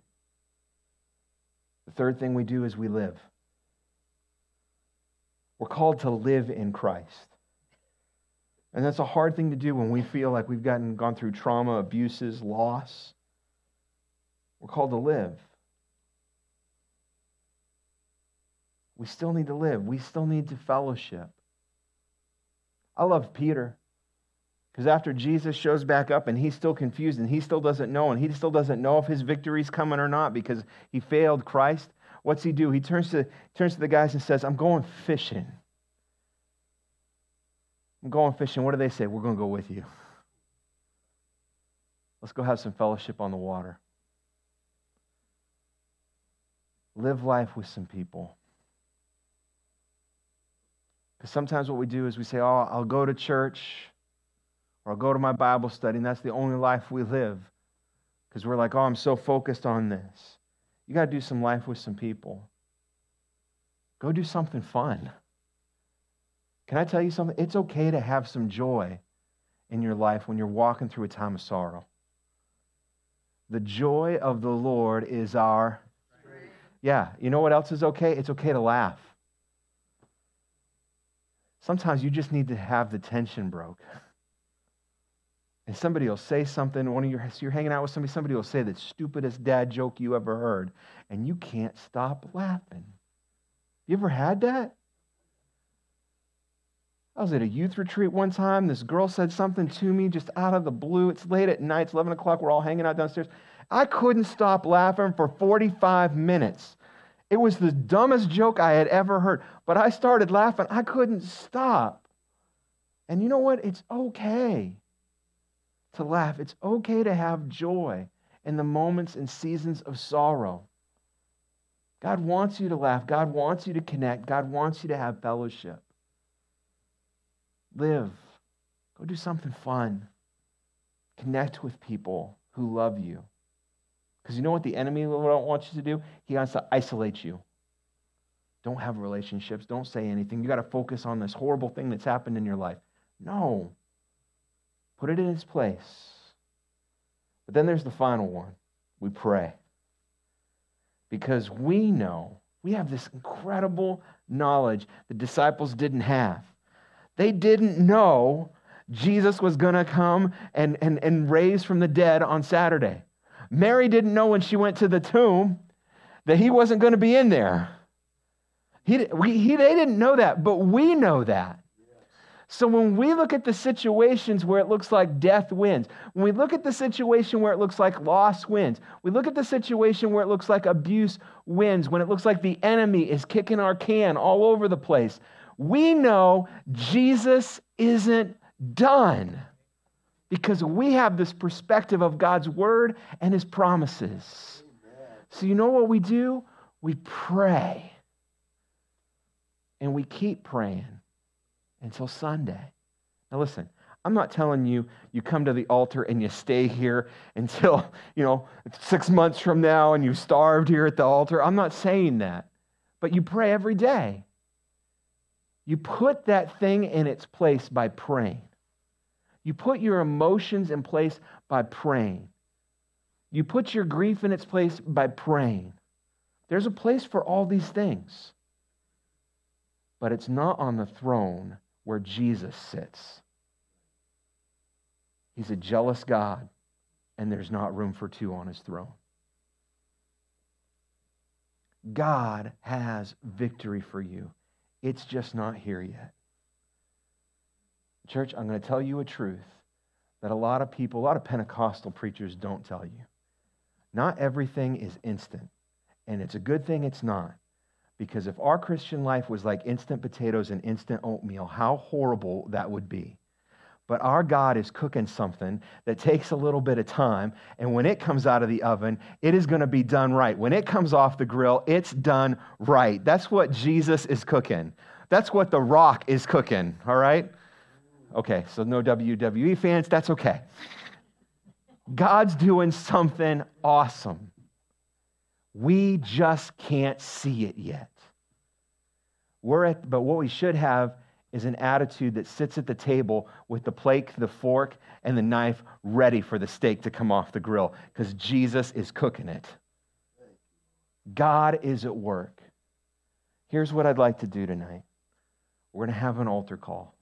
the third thing we do is we live. We're called to live in Christ. And that's a hard thing to do when we feel like we've gotten gone through trauma, abuses, loss. We're called to live. We still need to live. We still need to fellowship. I love Peter. Because after Jesus shows back up and he's still confused and he still doesn't know and he still doesn't know if his victory's coming or not because he failed Christ, what's he do? He turns to, turns to the guys and says, I'm going fishing. I'm going fishing. What do they say? We're going to go with you. Let's go have some fellowship on the water. Live life with some people. Because sometimes what we do is we say, Oh, I'll go to church or I'll go to my Bible study, and that's the only life we live. Because we're like, oh, I'm so focused on this. You got to do some life with some people. Go do something fun. Can I tell you something? It's okay to have some joy in your life when you're walking through a time of sorrow. The joy of the Lord is our. Yeah, you know what else is okay? It's okay to laugh. Sometimes you just need to have the tension broke and somebody will say something, one of your, you're hanging out with somebody, somebody will say the stupidest dad joke you ever heard, and you can't stop laughing. You ever had that? I was at a youth retreat one time. This girl said something to me just out of the blue. It's late at night, it's 11 o'clock. We're all hanging out downstairs. I couldn't stop laughing for 45 minutes. It was the dumbest joke I had ever heard, but I started laughing. I couldn't stop. And you know what? It's okay to laugh. It's okay to have joy in the moments and seasons of sorrow. God wants you to laugh. God wants you to connect. God wants you to have fellowship. Live. Go do something fun. Connect with people who love you. Because you know what the enemy don't want you to do? He wants to isolate you. Don't have relationships. Don't say anything. You got to focus on this horrible thing that's happened in your life. No. Put it in its place. But then there's the final one. We pray. Because we know, we have this incredible knowledge the disciples didn't have. They didn't know Jesus was going to come and, and, and raise from the dead on Saturday. Mary didn't know when she went to the tomb that he wasn't going to be in there. He, we, he, they didn't know that, but we know that. So when we look at the situations where it looks like death wins, when we look at the situation where it looks like loss wins, we look at the situation where it looks like abuse wins, when it looks like the enemy is kicking our can all over the place, we know Jesus isn't done because we have this perspective of God's word and his promises. So, you know what we do? We pray. And we keep praying until Sunday. Now, listen, I'm not telling you you come to the altar and you stay here until, you know, six months from now and you starved here at the altar. I'm not saying that. But you pray every day. You put that thing in its place by praying. You put your emotions in place by praying. You put your grief in its place by praying. There's a place for all these things. But it's not on the throne where Jesus sits. He's a jealous God, and there's not room for two on his throne. God has victory for you. It's just not here yet. Church, I'm going to tell you a truth that a lot of people, a lot of Pentecostal preachers don't tell you. Not everything is instant. And it's a good thing it's not. Because if our Christian life was like instant potatoes and instant oatmeal, how horrible that would be. But our God is cooking something that takes a little bit of time. And when it comes out of the oven, it is going to be done right. When it comes off the grill, it's done right. That's what Jesus is cooking. That's what The Rock is cooking, all right? Okay, so no WWE fans, that's okay. God's doing something awesome. We just can't see it yet. We're at, but what we should have is an attitude that sits at the table with the plate, the fork, and the knife ready for the steak to come off the grill because Jesus is cooking it. God is at work. Here's what I'd like to do tonight we're going to have an altar call.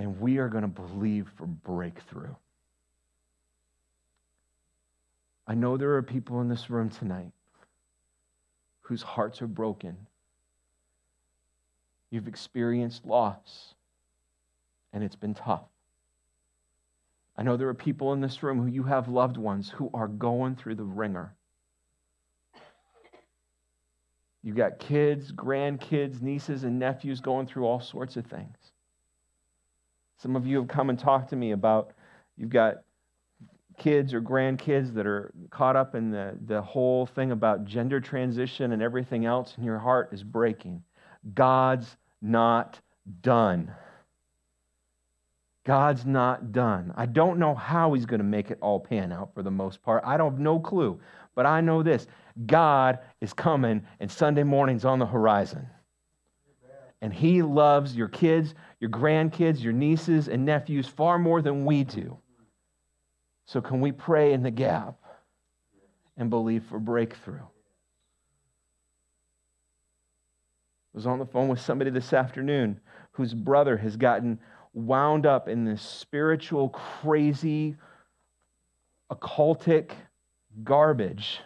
And we are going to believe for breakthrough. I know there are people in this room tonight whose hearts are broken. You've experienced loss, and it's been tough. I know there are people in this room who you have loved ones who are going through the wringer. You've got kids, grandkids, nieces, and nephews going through all sorts of things. Some of you have come and talked to me about you've got kids or grandkids that are caught up in the, the whole thing about gender transition and everything else, and your heart is breaking. God's not done. God's not done. I don't know how he's going to make it all pan out for the most part. I don't have no clue. But I know this God is coming, and Sunday morning's on the horizon. And he loves your kids, your grandkids, your nieces, and nephews far more than we do. So, can we pray in the gap and believe for breakthrough? I was on the phone with somebody this afternoon whose brother has gotten wound up in this spiritual, crazy, occultic garbage.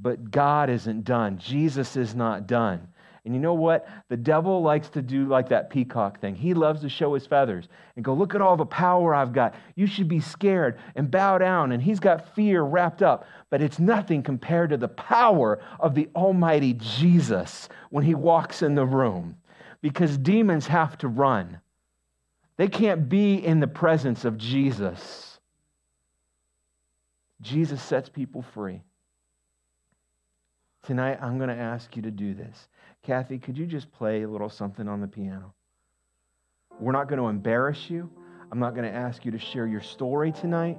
But God isn't done. Jesus is not done. And you know what? The devil likes to do like that peacock thing. He loves to show his feathers and go, Look at all the power I've got. You should be scared and bow down. And he's got fear wrapped up. But it's nothing compared to the power of the Almighty Jesus when he walks in the room. Because demons have to run, they can't be in the presence of Jesus. Jesus sets people free. Tonight, I'm going to ask you to do this. Kathy, could you just play a little something on the piano? We're not going to embarrass you. I'm not going to ask you to share your story tonight.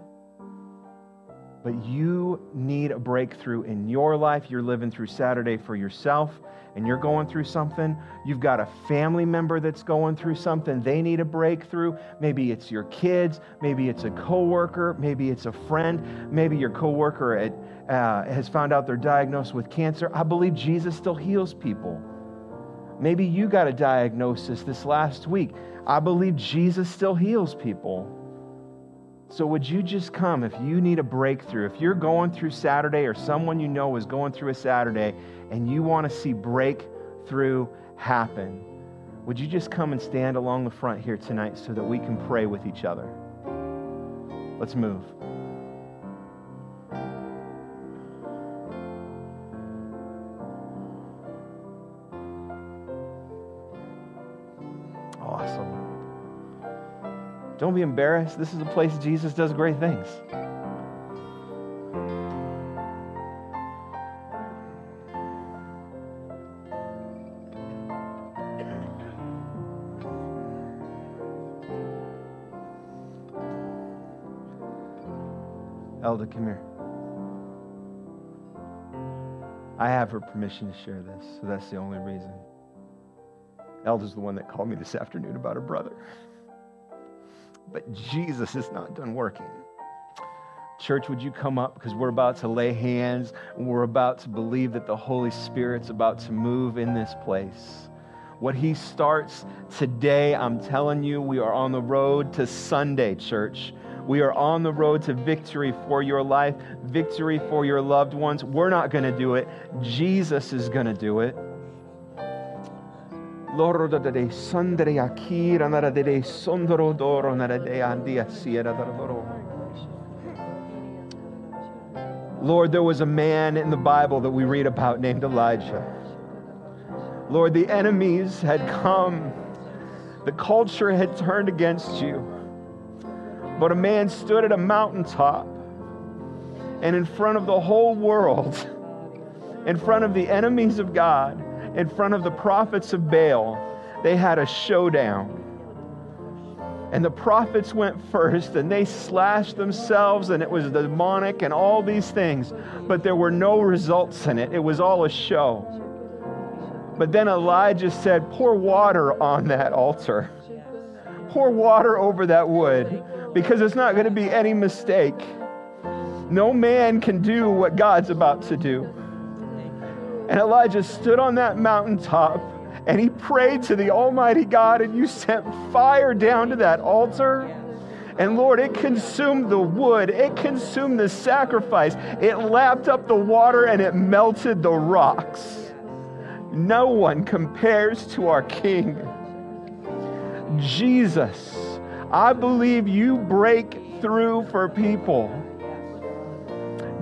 But you need a breakthrough in your life. You're living through Saturday for yourself and you're going through something. You've got a family member that's going through something. They need a breakthrough. Maybe it's your kids. Maybe it's a coworker. Maybe it's a friend. Maybe your coworker at, uh, has found out they're diagnosed with cancer. I believe Jesus still heals people. Maybe you got a diagnosis this last week. I believe Jesus still heals people. So, would you just come if you need a breakthrough? If you're going through Saturday or someone you know is going through a Saturday and you want to see breakthrough happen, would you just come and stand along the front here tonight so that we can pray with each other? Let's move. Don't be embarrassed. This is a place Jesus does great things. Elda, come here. I have her permission to share this, so that's the only reason. Elda's the one that called me this afternoon about her brother but Jesus is not done working. Church, would you come up? Because we're about to lay hands and we're about to believe that the Holy Spirit's about to move in this place. What He starts today, I'm telling you, we are on the road to Sunday, church. We are on the road to victory for your life, victory for your loved ones. We're not going to do it, Jesus is going to do it. Lord de sondre akira de sondro doro de andia doro. Lord, there was a man in the Bible that we read about named Elijah. Lord, the enemies had come. The culture had turned against you. But a man stood at a mountaintop and in front of the whole world, in front of the enemies of God, in front of the prophets of Baal, they had a showdown. And the prophets went first and they slashed themselves, and it was demonic and all these things, but there were no results in it. It was all a show. But then Elijah said, Pour water on that altar. Pour water over that wood because it's not going to be any mistake. No man can do what God's about to do. And Elijah stood on that mountaintop and he prayed to the Almighty God, and you sent fire down to that altar. And Lord, it consumed the wood, it consumed the sacrifice, it lapped up the water, and it melted the rocks. No one compares to our King. Jesus, I believe you break through for people.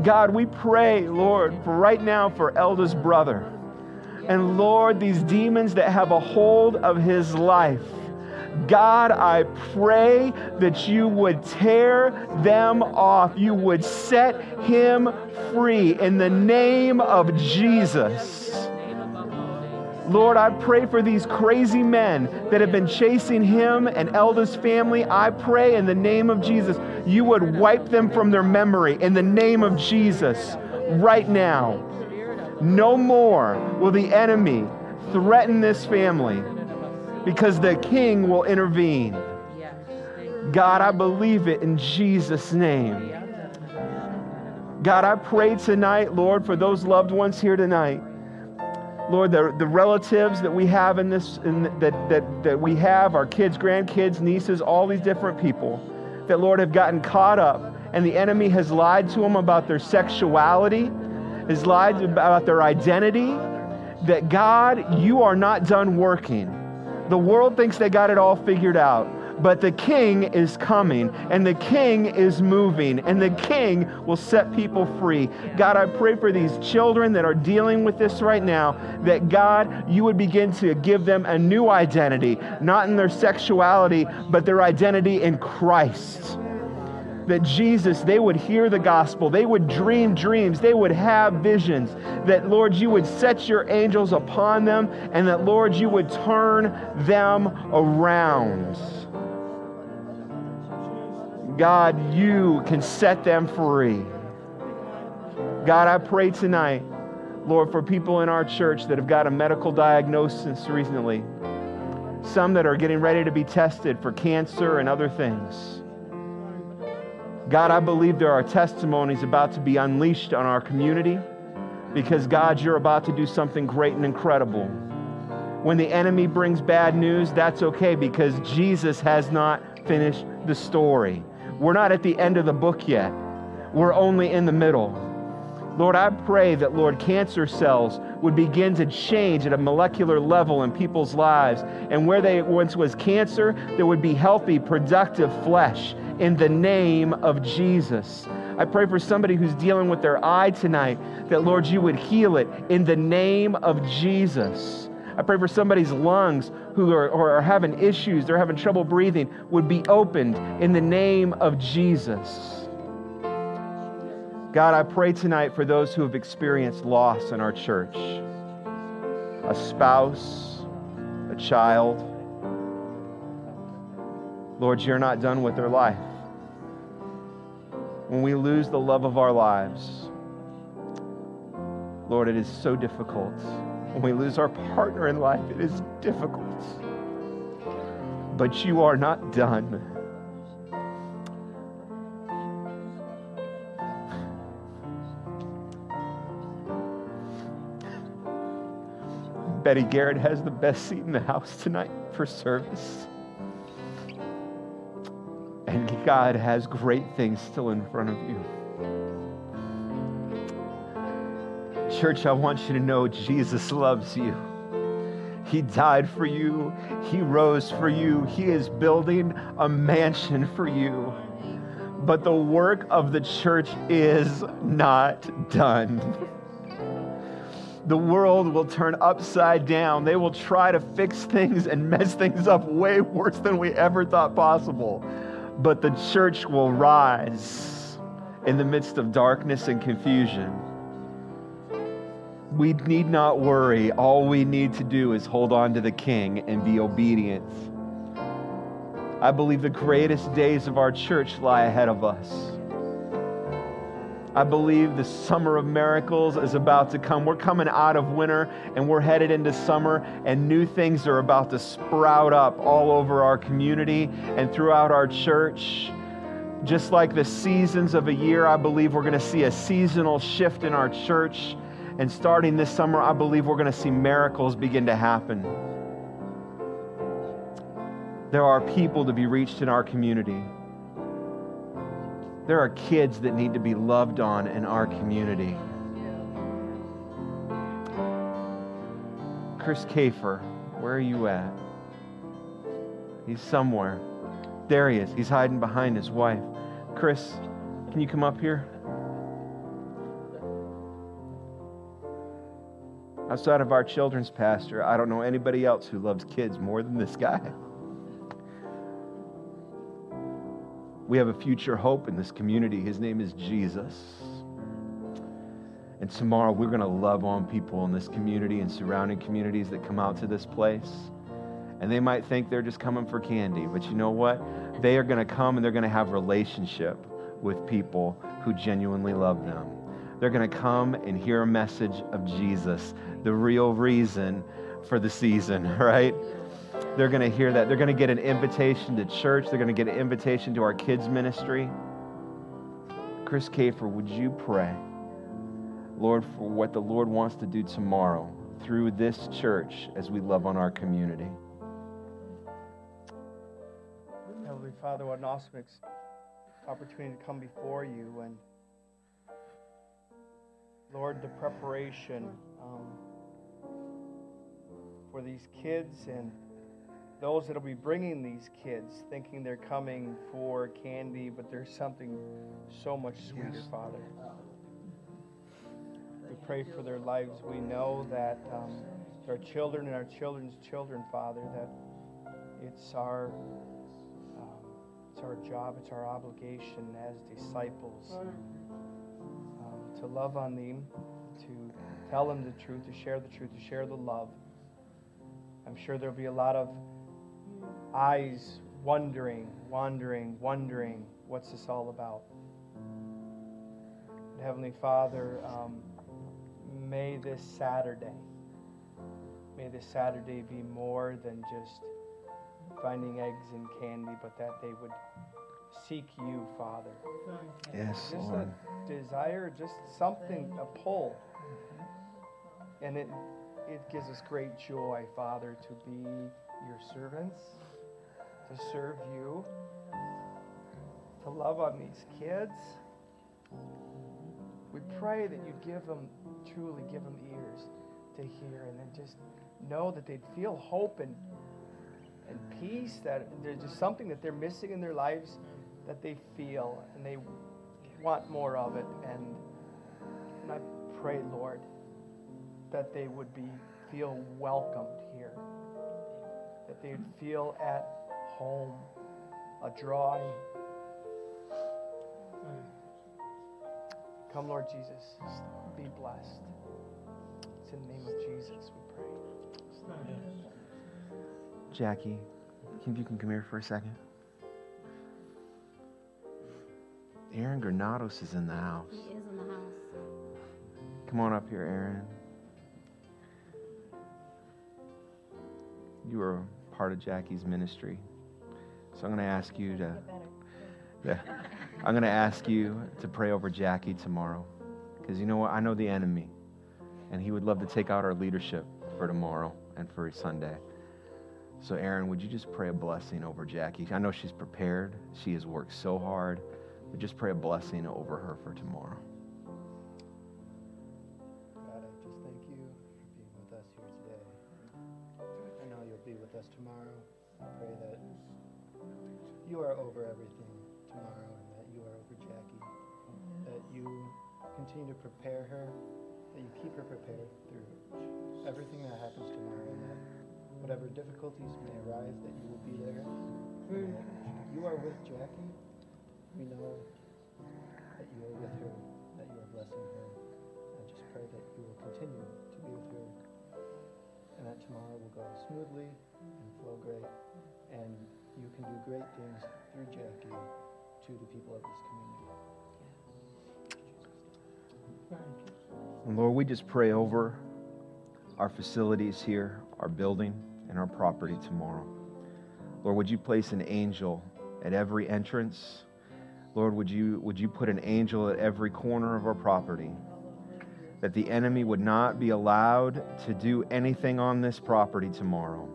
God, we pray, Lord, for right now for Elda's brother. And Lord, these demons that have a hold of his life. God, I pray that you would tear them off. You would set him free in the name of Jesus. Lord, I pray for these crazy men that have been chasing him and Elda's family. I pray in the name of Jesus, you would wipe them from their memory in the name of Jesus right now. No more will the enemy threaten this family because the king will intervene. God, I believe it in Jesus' name. God, I pray tonight, Lord, for those loved ones here tonight Lord, the, the relatives that we have in this, in, that, that, that we have, our kids, grandkids, nieces, all these different people that, Lord, have gotten caught up and the enemy has lied to them about their sexuality, has lied about their identity, that God, you are not done working. The world thinks they got it all figured out, but the king is coming and the king is moving and the king will set people free. God, I pray for these children that are dealing with this right now that God, you would begin to give them a new identity, not in their sexuality, but their identity in Christ that Jesus, they would hear the gospel, they would dream dreams, they would have visions, that Lord, you would set your angels upon them, and that Lord, you would turn them around. God, you can set them free. God, I pray tonight, Lord, for people in our church that have got a medical diagnosis recently, some that are getting ready to be tested for cancer and other things. God, I believe there are testimonies about to be unleashed on our community because, God, you're about to do something great and incredible. When the enemy brings bad news, that's okay because Jesus has not finished the story. We're not at the end of the book yet, we're only in the middle. Lord, I pray that, Lord, cancer cells would begin to change at a molecular level in people's lives. And where they once was cancer, there would be healthy, productive flesh in the name of Jesus. I pray for somebody who's dealing with their eye tonight that, Lord, you would heal it in the name of Jesus. I pray for somebody's lungs who are, are having issues, they're having trouble breathing, would be opened in the name of Jesus. God, I pray tonight for those who have experienced loss in our church a spouse, a child. Lord, you're not done with their life. When we lose the love of our lives, Lord, it is so difficult. When we lose our partner in life, it is difficult. But you are not done. Betty Garrett has the best seat in the house tonight for service. And God has great things still in front of you. Church, I want you to know Jesus loves you. He died for you. He rose for you. He is building a mansion for you. But the work of the church is not done. The world will turn upside down. They will try to fix things and mess things up way worse than we ever thought possible. But the church will rise in the midst of darkness and confusion. We need not worry. All we need to do is hold on to the King and be obedient. I believe the greatest days of our church lie ahead of us. I believe the summer of miracles is about to come. We're coming out of winter and we're headed into summer, and new things are about to sprout up all over our community and throughout our church. Just like the seasons of a year, I believe we're going to see a seasonal shift in our church. And starting this summer, I believe we're going to see miracles begin to happen. There are people to be reached in our community. There are kids that need to be loved on in our community. Chris Kafer, where are you at? He's somewhere. There he is. He's hiding behind his wife. Chris, can you come up here? Outside of our children's pastor, I don't know anybody else who loves kids more than this guy. We have a future hope in this community. His name is Jesus. And tomorrow we're going to love on people in this community and surrounding communities that come out to this place. And they might think they're just coming for candy, but you know what? They are going to come and they're going to have relationship with people who genuinely love them. They're going to come and hear a message of Jesus, the real reason for the season, right? They're going to hear that. They're going to get an invitation to church. They're going to get an invitation to our kids' ministry. Chris Kafer, would you pray, Lord, for what the Lord wants to do tomorrow through this church as we love on our community? Heavenly Father, what an awesome opportunity to come before you. And Lord, the preparation. Um, for these kids and those that'll be bringing these kids, thinking they're coming for candy, but there's something so much sweeter, yes. Father. We pray for their lives. We know that um, our children and our children's children, Father, that it's our um, it's our job, it's our obligation as disciples um, to love on them, to tell them the truth, to share the truth, to share the love. I'm sure there'll be a lot of eyes wondering, wondering, wondering, what's this all about? Heavenly Father, um, may this Saturday, may this Saturday be more than just finding eggs and candy, but that they would seek you, Father. Yes, just Lord. a desire, just something, a pull. And it, it gives us great joy, Father, to be your servants to serve you, to love on these kids. We pray that you give them, truly give them ears to hear and then just know that they'd feel hope and, and peace, that there's just something that they're missing in their lives that they feel and they want more of it. And, and I pray, Lord, that they would be feel welcomed here, that they would feel at home, a drawing. Come, Lord Jesus, be blessed. It's in the name of Jesus we pray. Jackie, if you can come here for a second. Aaron Granados is in the house. He is in the house. Come on up here, Aaron. You are part of Jackie's ministry. So I'm going to ask you to. Yeah, I'm going to ask you to pray over Jackie tomorrow. Because you know what? I know the enemy. And he would love to take out our leadership for tomorrow and for Sunday. So, Aaron, would you just pray a blessing over Jackie? I know she's prepared. She has worked so hard. But just pray a blessing over her for tomorrow. Tomorrow. I pray that you are over everything tomorrow and that you are over Jackie. That you continue to prepare her, that you keep her prepared through everything that happens tomorrow, and that whatever difficulties may arise, that you will be there. you are with Jackie. We know that you are with her, that you are blessing her. I just pray that you will continue to be with her, and that tomorrow will go smoothly and flow great. And you can do great things through Jackie to the people of this community. And Lord, we just pray over our facilities here, our building, and our property tomorrow. Lord, would you place an angel at every entrance? Lord, would you, would you put an angel at every corner of our property? That the enemy would not be allowed to do anything on this property tomorrow.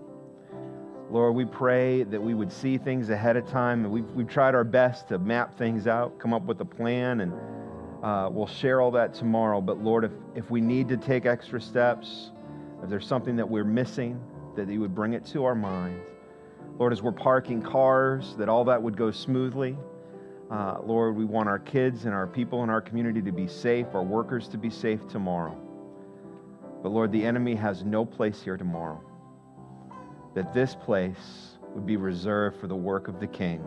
Lord, we pray that we would see things ahead of time. We've, we've tried our best to map things out, come up with a plan, and uh, we'll share all that tomorrow. But Lord, if, if we need to take extra steps, if there's something that we're missing, that you would bring it to our mind. Lord, as we're parking cars, that all that would go smoothly. Uh, Lord, we want our kids and our people in our community to be safe, our workers to be safe tomorrow. But Lord, the enemy has no place here tomorrow that this place would be reserved for the work of the King.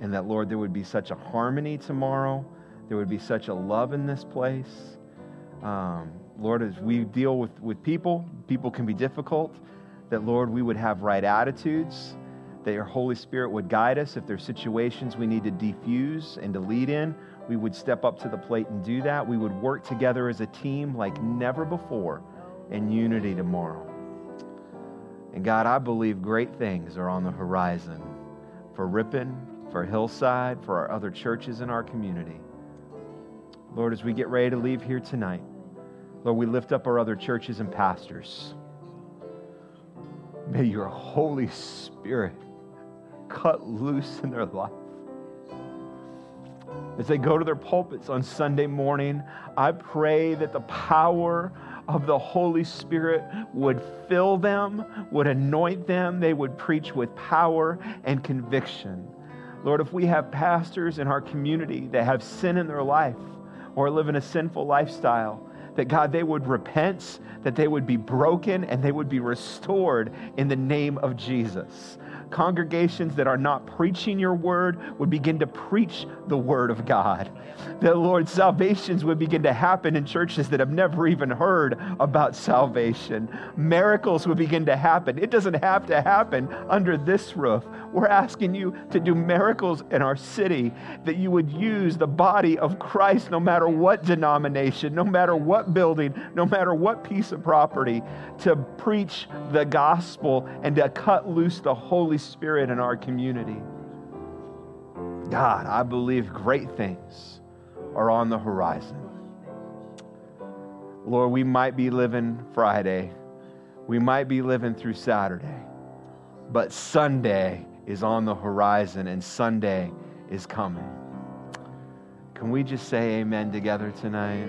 And that, Lord, there would be such a harmony tomorrow. There would be such a love in this place. Um, Lord, as we deal with, with people, people can be difficult. That, Lord, we would have right attitudes. That your Holy Spirit would guide us. If there's situations we need to defuse and to lead in, we would step up to the plate and do that. We would work together as a team like never before in unity tomorrow. And God, I believe great things are on the horizon for Ripon, for Hillside, for our other churches in our community. Lord, as we get ready to leave here tonight, Lord, we lift up our other churches and pastors. May your Holy Spirit cut loose in their life. As they go to their pulpits on Sunday morning, I pray that the power of the Holy Spirit would fill them, would anoint them, they would preach with power and conviction. Lord, if we have pastors in our community that have sin in their life or live in a sinful lifestyle, that God, they would repent, that they would be broken, and they would be restored in the name of Jesus congregations that are not preaching your word would begin to preach the word of God. That, Lord, salvations would begin to happen in churches that have never even heard about salvation. Miracles would begin to happen. It doesn't have to happen under this roof. We're asking you to do miracles in our city, that you would use the body of Christ no matter what denomination, no matter what building, no matter what piece of property, to preach the gospel and to cut loose the Holy Spirit in our community. God, I believe great things are on the horizon. Lord, we might be living Friday, we might be living through Saturday, but Sunday is on the horizon and Sunday is coming. Can we just say amen together tonight?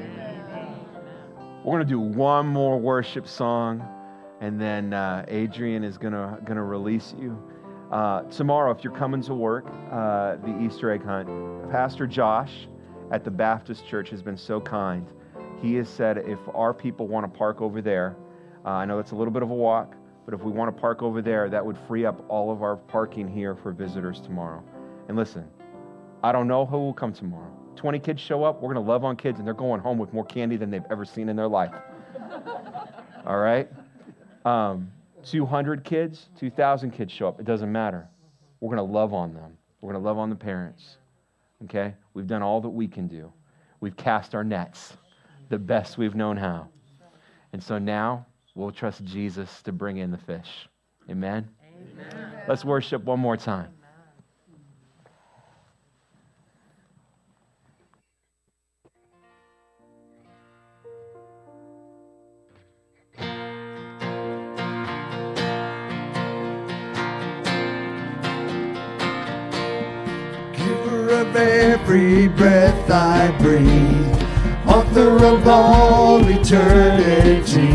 We're going to do one more worship song, and then uh, Adrian is going to release you. Uh, tomorrow, if you're coming to work, uh, the Easter egg hunt, Pastor Josh at the Baptist Church has been so kind. He has said if our people want to park over there, uh, I know that's a little bit of a walk, but if we want to park over there, that would free up all of our parking here for visitors tomorrow. And listen, I don't know who will come tomorrow. 20 kids show up, we're going to love on kids, and they're going home with more candy than they've ever seen in their life. all right? Um, 200 kids, 2,000 kids show up. It doesn't matter. We're going to love on them. We're going to love on the parents. Okay? We've done all that we can do. We've cast our nets the best we've known how. And so now we'll trust Jesus to bring in the fish. Amen? Amen. Let's worship one more time. Every breath I breathe, author of all eternity,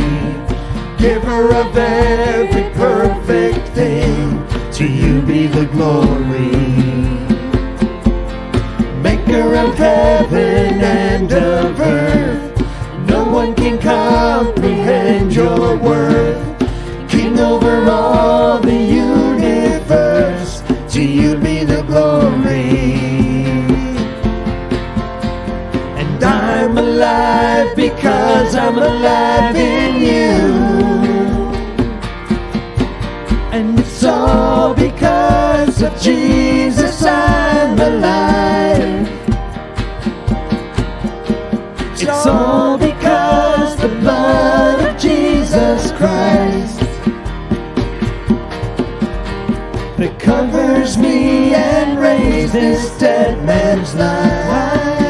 giver of every perfect thing, to you be the glory. Maker of heaven and of earth, no one can comprehend your worth. King over all because I'm alive in you. And it's all because of Jesus I'm alive. It's all because the blood of Jesus Christ that covers me and raises this dead man's life.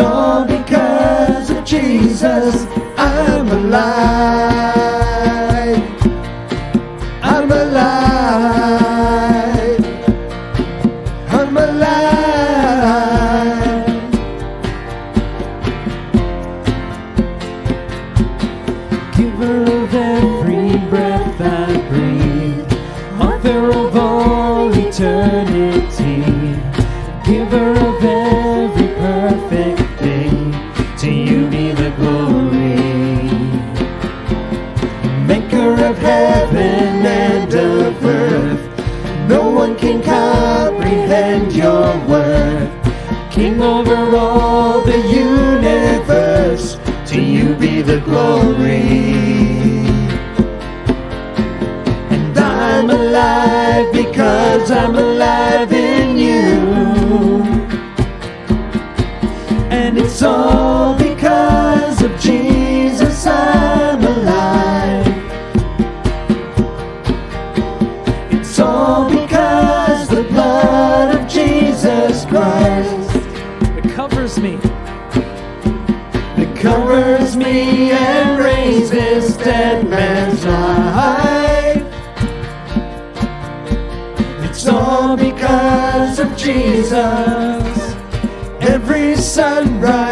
All because of Jesus I'm alive. I'm alive. I'm alive. The glory. And I'm alive because I'm alive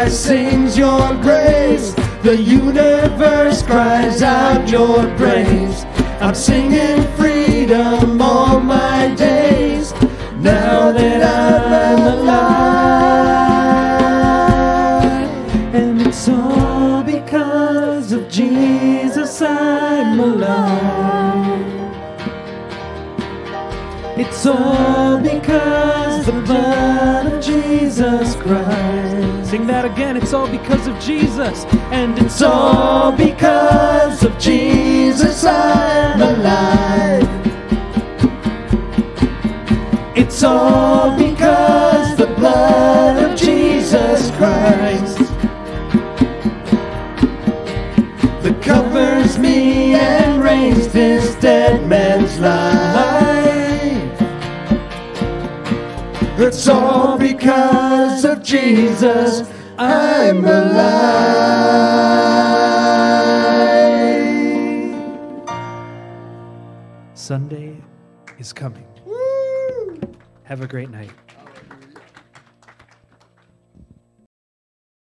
sings your praise. The universe cries out your praise. I'm singing freedom all my days. Now that I'm alive. And it's all because of Jesus I'm alive. It's all because the blood of Jesus Christ. Sing that again. It's all because of Jesus. And It's all because of Jesus I'm alive. It's all because the blood of Jesus Christ that covers me and raised this dead man's life. It's all because of Jesus I'm alive. Sunday is coming. Have a great night.